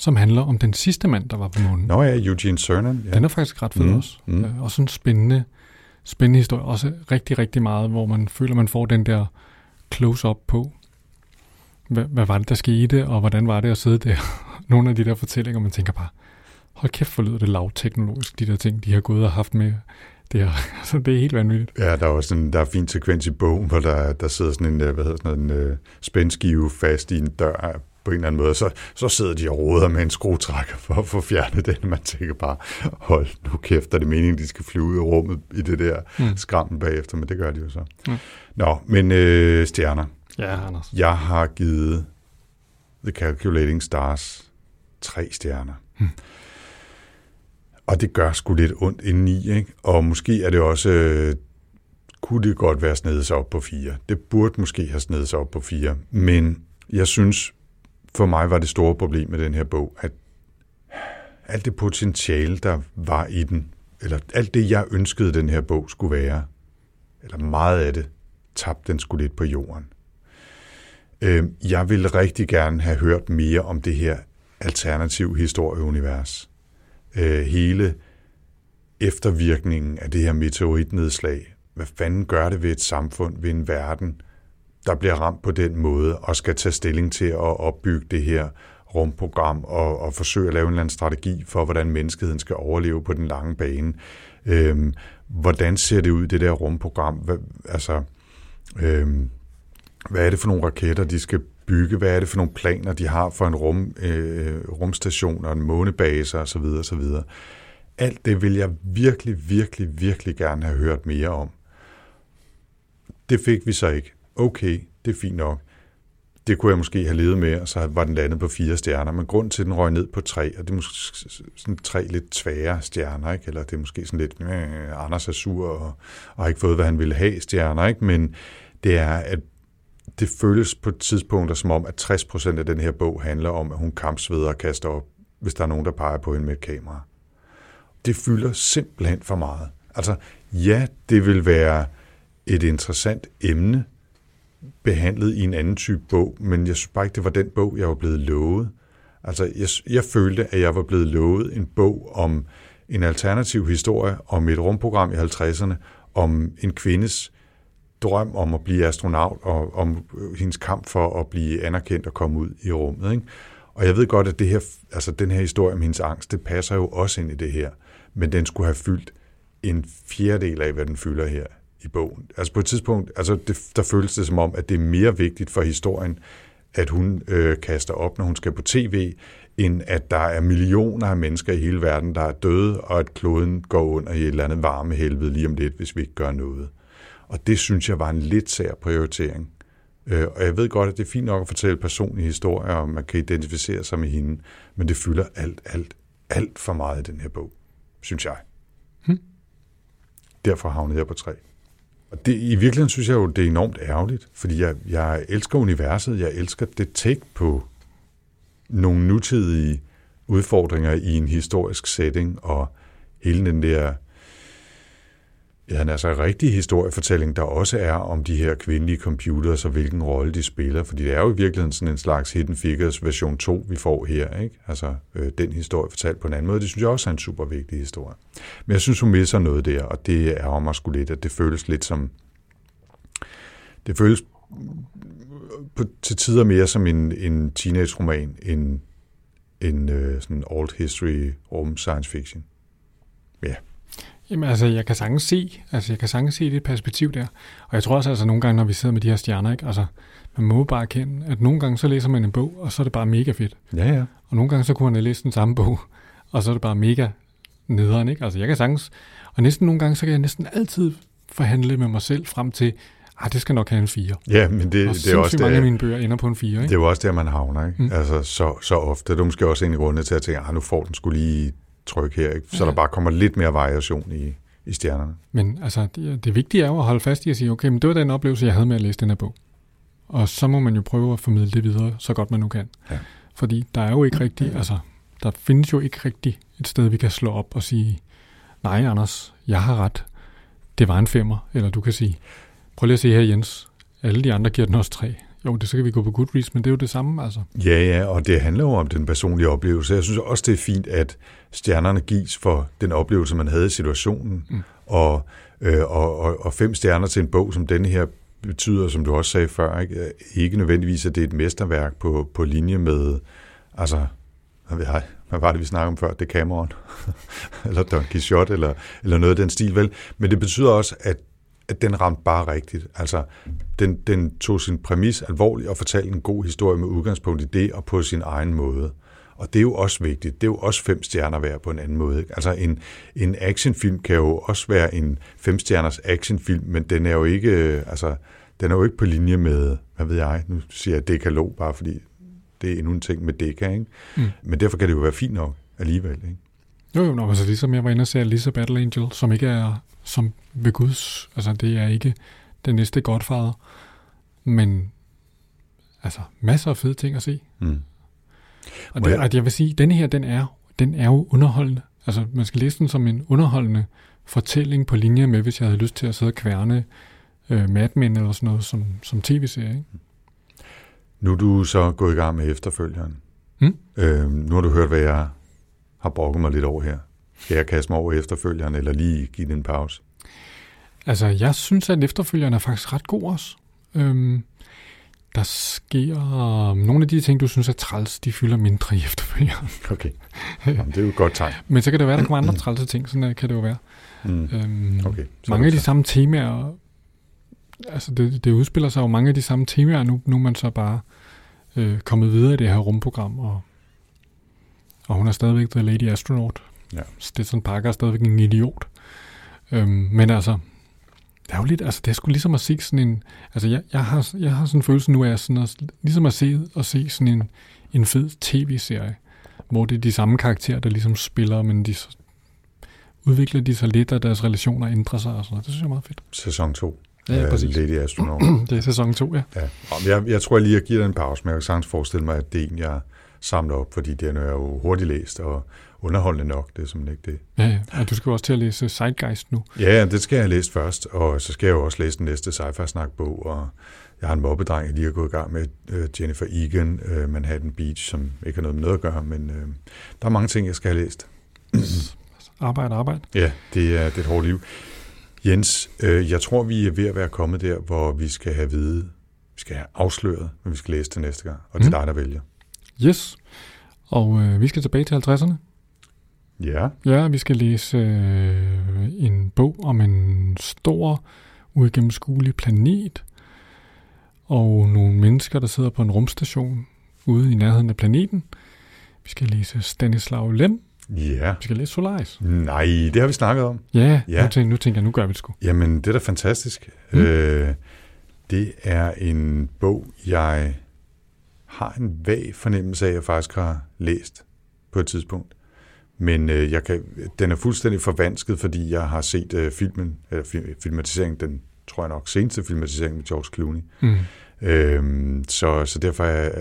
som handler om den sidste mand, der var på månen. Nå ja, Eugene Cernan. Ja. Den er faktisk ret fed mm, også. Mm. Øh, også en spændende, spændende historie. Også rigtig, rigtig meget, hvor man føler, man får den der close-up på, hvad, hvad var det, der skete, og hvordan var det at sidde der. Nogle af de der fortællinger, man tænker bare, hold kæft, for lyder det lavteknologisk, de der ting, de har gået og haft med Det er, altså, det er helt vanvittigt. Ja, der er også en, der er en fin sekvens i bogen, hvor der, der sidder sådan en, øh, hvad hedder sådan en uh, spændskive fast i en dør på en eller anden måde, så, så sidder de og råder med en skruetrækker for at få fjernet den. Man tænker bare, hold nu kæft, er det meningen, de skal flyve ud i rummet i det der mm. skrammen bagefter, men det gør de jo så. Mm. Nå, men øh, stjerner. Ja, Anders. Jeg har givet The Calculating Stars tre stjerner. Mm. Og det gør sgu lidt ondt indeni, ikke? Og måske er det også, øh, kunne det godt være snedet sig op på fire. Det burde måske have snedet sig op på fire. Men jeg synes, for mig var det store problem med den her bog, at alt det potentiale, der var i den, eller alt det, jeg ønskede, den her bog skulle være, eller meget af det, tabte den skulle lidt på jorden. Øhm, jeg ville rigtig gerne have hørt mere om det her alternativ historieunivers. Øh, hele eftervirkningen af det her meteoritnedslag. Hvad fanden gør det ved et samfund, ved en verden, der bliver ramt på den måde og skal tage stilling til at opbygge det her rumprogram og, og forsøge at lave en eller anden strategi for, hvordan menneskeheden skal overleve på den lange bane. Øhm, hvordan ser det ud, det der rumprogram? Hvad, altså, øhm, hvad er det for nogle raketter, de skal bygge? Hvad er det for nogle planer, de har for en rum, øh, rumstation og en månebase osv. osv. Alt det vil jeg virkelig, virkelig, virkelig gerne have hørt mere om. Det fik vi så ikke okay, det er fint nok. Det kunne jeg måske have levet med, og så var den landet på fire stjerner. Men grund til, at den røg ned på tre, og det er måske sådan tre lidt tvære stjerner, ikke? eller det er måske sådan lidt, øh, Anders er sur og, og har ikke fået, hvad han ville have stjerner, ikke? men det er, at det føles på tidspunkter som om, at 60% af den her bog handler om, at hun kampsveder og kaster op, hvis der er nogen, der peger på hende med et kamera. Det fylder simpelthen for meget. Altså, ja, det vil være et interessant emne, behandlet i en anden type bog, men jeg synes bare ikke, det var den bog, jeg var blevet lovet. Altså, jeg, jeg følte, at jeg var blevet lovet en bog om en alternativ historie om et rumprogram i 50'erne, om en kvindes drøm om at blive astronaut, og om øh, hendes kamp for at blive anerkendt og komme ud i rummet. Ikke? Og jeg ved godt, at det her, altså den her historie om hendes angst, det passer jo også ind i det her, men den skulle have fyldt en fjerdedel af, hvad den fylder her i bogen. Altså på et tidspunkt, altså det, der føles det som om, at det er mere vigtigt for historien, at hun øh, kaster op, når hun skal på tv, end at der er millioner af mennesker i hele verden, der er døde, og at kloden går under i et eller andet varme helvede lige om lidt, hvis vi ikke gør noget. Og det synes jeg var en lidt sær prioritering. Øh, og jeg ved godt, at det er fint nok at fortælle personlige historier, og man kan identificere sig med hende, men det fylder alt, alt, alt for meget i den her bog, synes jeg. Hmm. Derfor havnede jeg på tre. Og det, i virkeligheden synes jeg jo, det er enormt ærgerligt, fordi jeg, jeg elsker universet, jeg elsker det take på nogle nutidige udfordringer i en historisk setting, og hele den der Ja, altså rigtig historiefortælling, der også er om de her kvindelige computers og hvilken rolle de spiller, fordi det er jo i virkeligheden sådan en slags Hidden Figures version 2, vi får her, ikke? Altså øh, den historie fortalt på en anden måde, det synes jeg også er en super vigtig historie. Men jeg synes, hun misser noget der, og det er om mig sgu lidt, at det føles lidt som, det føles på, til tider mere som en, en teenage-roman, end en øh, sådan old history rum science fiction. Ja. Jamen altså, jeg kan sagtens se, altså jeg kan sagtens se det perspektiv der. Og jeg tror også, altså nogle gange, når vi sidder med de her stjerner, ikke, altså, man må bare erkende, at nogle gange så læser man en bog, og så er det bare mega fedt. Ja, ja. Og nogle gange så kunne man have læst den samme bog, og så er det bare mega nederen, ikke? Altså jeg kan sagtens, og næsten nogle gange, så kan jeg næsten altid forhandle med mig selv frem til, ah, det skal nok have en 4. Ja, men det, og det er også mange det, af mine bøger ender på en 4, ikke? Det er jo også der, man havner, ikke? Mm. Altså så, så ofte. Det er måske også en grund til at tænke, ah, nu får den skulle lige tryk her, ikke? Så ja. der bare kommer lidt mere variation i, i stjernerne. Men altså, det, det vigtige er jo at holde fast i at sige, okay, men det var den oplevelse, jeg havde med at læse den her bog. Og så må man jo prøve at formidle det videre, så godt man nu kan. Ja. Fordi der er jo ikke rigtig, altså, der findes jo ikke rigtig et sted, vi kan slå op og sige, nej Anders, jeg har ret. Det var en femmer. Eller du kan sige, prøv lige at se her Jens, alle de andre giver den også tre. Jo, det så kan vi gå på Goodreads, men det er jo det samme, altså. Ja, ja, og det handler jo om den personlige oplevelse. Jeg synes også, det er fint, at stjernerne gives for den oplevelse, man havde i situationen. Mm. Og, øh, og, og, og fem stjerner til en bog som denne her betyder, som du også sagde før, ikke, ikke nødvendigvis, at det er et mesterværk på, på linje med altså hvad, ved jeg, hvad var det, vi snakkede om før? Det Cameron, eller Don Quixote, eller, eller noget af den stil, vel? Men det betyder også, at, at den ramte bare rigtigt. Altså, den, den tog sin præmis alvorligt og fortalte en god historie med udgangspunkt i det og på sin egen måde. Og det er jo også vigtigt. Det er jo også fem stjerner værd på en anden måde. Ikke? Altså en, en actionfilm kan jo også være en femstjerners actionfilm, men den er jo ikke, altså, den er jo ikke på linje med, hvad ved jeg, nu siger jeg dekalog, bare fordi det er endnu en ting med deka, ikke? Mm. Men derfor kan det jo være fint nok alligevel, ikke? Jo, jo, altså ligesom jeg var inde og se Lisa Battle Angel, som ikke er som ved Guds, altså det er ikke den næste Godfather, men altså masser af fede ting at se. Mm. Og, det, jeg... og jeg vil sige, denne her, den er, den er jo underholdende. Altså man skal læse den som en underholdende fortælling på linje med, hvis jeg havde lyst til at sidde og kværne øh, Mad Men eller sådan noget som, som tv-serie. Ikke? Nu er du så gået i gang med efterfølgeren. Hmm? Øh, nu har du hørt, hvad jeg har brokket mig lidt over her. Skal jeg kaste mig over efterfølgeren, eller lige give den en pause? Altså, jeg synes, at efterfølgeren er faktisk ret god også. Øhm, der sker nogle af de ting, du synes er træls, de fylder mindre i efterfølgeren. Okay, Jamen, det er jo et godt tegn. Men så kan det være, at der kommer andre trælse ting, sådan kan det jo være. Mm. Øhm, okay, mange af de samme temaer, altså det, det udspiller sig jo mange af de samme temaer, nu, nu er man så bare øh, kommet videre i det her rumprogram, og, og hun er stadigvæk The Lady Astronaut. Ja. Stetson Parker er stadigvæk en idiot. Øhm, men altså, det er jo lidt, altså det er sgu ligesom at se sådan en, altså jeg, jeg, har, jeg har sådan en følelse nu af sådan at, ligesom at se, at se sådan en, en fed tv-serie, hvor det er de samme karakterer, der ligesom spiller, men de udvikler de sig lidt, og deres relationer ændrer sig og sådan noget. Det synes jeg er meget fedt. Sæson 2. Ja, præcis. Lady Astronaut. det er sæson 2, ja. ja. Jeg, jeg tror jeg lige, at give dig en pause, men jeg kan sagtens forestille mig, at det er en, jeg samler op, fordi den er jo hurtigt læst og underholdende nok. Det er simpelthen ikke det. Ja, ja. Og du skal jo også til at læse Zeitgeist nu. Ja, det skal jeg læse først, og så skal jeg jo også læse den næste sci-fi-snak-bog, og jeg har en mobbedreng, jeg lige er gået i gang med, uh, Jennifer Egan, uh, Manhattan Beach, som ikke har noget med noget at gøre, men uh, der er mange ting, jeg skal have læst. arbejde, arbejde. Ja, det er, det er et hårdt liv. Jens, øh, jeg tror, vi er ved at være kommet der, hvor vi skal have vide, vi skal have afsløret, hvad vi skal læse til næste gang, og det er mm. dig, der vælger. Yes, og øh, vi skal tilbage til 50'erne. Ja. Ja, vi skal læse øh, en bog om en stor, uigennemskuelig planet, og nogle mennesker, der sidder på en rumstation ude i nærheden af planeten. Vi skal læse Stanislav Lem, Ja. Vi skal læse Solaris. Nej, det har vi snakket om. Ja, ja. Nu, tænker, nu tænker jeg, nu gør vi det sgu. Jamen, det er da fantastisk. Mm. Øh, det er en bog, jeg har en vag fornemmelse af, at jeg faktisk har læst på et tidspunkt. Men øh, jeg kan, den er fuldstændig forvansket, fordi jeg har set øh, filmen, eller filmatiseringen, den tror jeg nok seneste filmatisering med George Clooney. Mm. Øhm, så, så derfor er jeg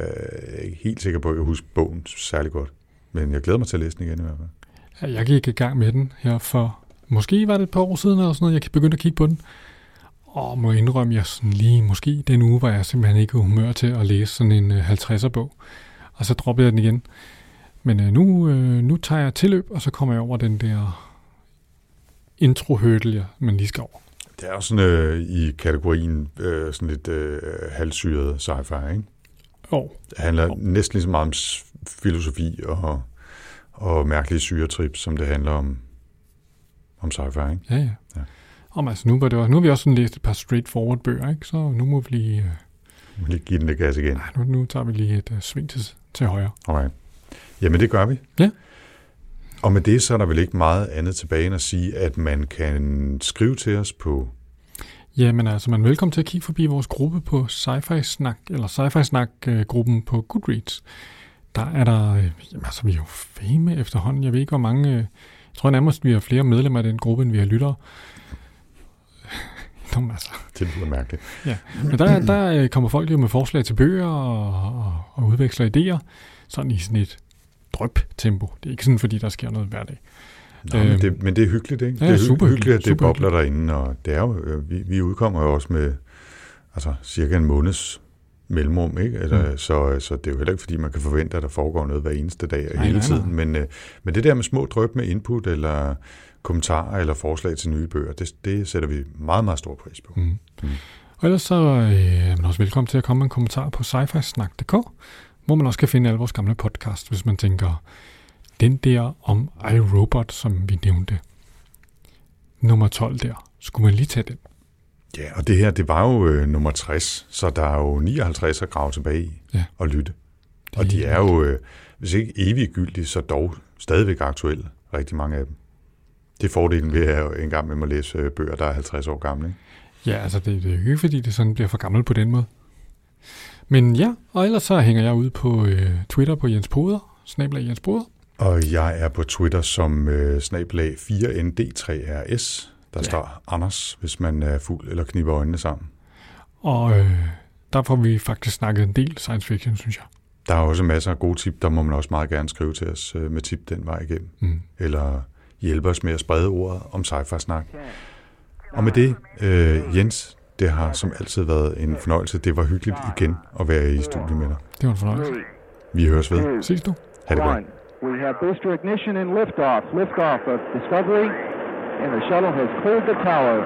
øh, helt sikker på, at jeg husker bogen særlig godt. Men jeg glæder mig til at læse den igen i hvert fald. Jeg gik i gang med den her for, måske var det et par år siden eller sådan noget, jeg begyndte at kigge på den. Og må indrømme, jeg sådan lige, måske den uge var jeg simpelthen ikke humør til at læse sådan en 50'er øh, bog. Og så droppede jeg den igen. Men øh, nu, øh, nu tager jeg tilløb, og så kommer jeg over den der intro hurdle, man lige skal over. Det er jo sådan øh, i kategorien øh, sådan lidt øh, halvsyret sci-fi, ikke? Jo. Det handler jo. næsten lige så meget om filosofi og, og mærkelige syretrip, som det handler om, om sci-fi, ikke? Ja, ja. ja. Om, altså, nu, var det også, nu har vi også sådan læst et par straightforward bøger, ikke? så nu må vi lige... Uh, lige give den lidt gas igen. Nej, nu, nu tager vi lige et uh, sving til, til højre. Okay. Jamen, det gør vi. Ja. Og med det, så er der vel ikke meget andet tilbage end at sige, at man kan skrive til os på Jamen altså, man er velkommen til at kigge forbi vores gruppe på Sci-Fi Snak, eller Sci-Fi Snak-gruppen på Goodreads. Der er der, øh, jamen altså, vi er jo fame efterhånden. Jeg ved ikke, hvor mange, øh, jeg tror nærmest, vi har flere medlemmer af den gruppe, end vi har lyttere. Nå, altså. Det er mærkeligt. Ja, men der, der øh, kommer folk jo med forslag til bøger og, og, og udveksler idéer, sådan i sådan et drøb-tempo. Det er ikke sådan, fordi der sker noget hver dag. Nå, øhm, men, det, men det er hyggeligt, ikke? Ja, det er super hyggeligt, at det super bobler derinde, og det er jo, øh, vi, vi udkommer jo også med altså, cirka en måneds mellemrum, ikke? Eller, mm. så, så det er jo heller ikke, fordi man kan forvente, at der foregår noget hver eneste dag og hele nej, tiden. Nej. Men, øh, men det der med små drøb med input, eller kommentarer, eller forslag til nye bøger, det, det sætter vi meget, meget stor pris på. Mm. Mm. Og ellers så øh, er man også velkommen til at komme med en kommentar på sci hvor man også kan finde alle vores gamle podcast, hvis man tænker, den der om iRobot, som vi nævnte, nummer 12 der, skulle man lige tage den? Ja, og det her, det var jo øh, nummer 60, så der er jo 59 at grave tilbage i Ja. og lytte. Det Og de er jo, øh, hvis ikke eviggyldige, så dog stadigvæk aktuelle, rigtig mange af dem. Det er fordelen ved at en gang med at læse øh, bøger, der er 50 år gamle. Ikke? Ja, altså det, det er jo ikke, fordi det sådan bliver for gammelt på den måde. Men ja, og ellers så hænger jeg ud på øh, Twitter på Jens Poder, snablag Jens Poder. Og jeg er på Twitter som øh, snablag 4ND3RS. Der Ja. ja. står Anders, hvis man er fuld eller kniber øjnene sammen. Og øh, der får vi faktisk snakket en del science fiction, synes jeg. Der er også masser af gode tip, der må man også meget gerne skrive til os øh, med tip den vej igennem. Mm. Eller hjælpe os med at sprede ordet om sci-fi-snak. Og med det, øh, Jens, det har som altid været en fornøjelse. Det var hyggeligt igen at være i studiet med dig. Det var en fornøjelse. Vi høres ved. Ses du? Ha' det godt. We have booster ignition and liftoff. Liftoff of Discovery, and the shuttle has cleared the tower.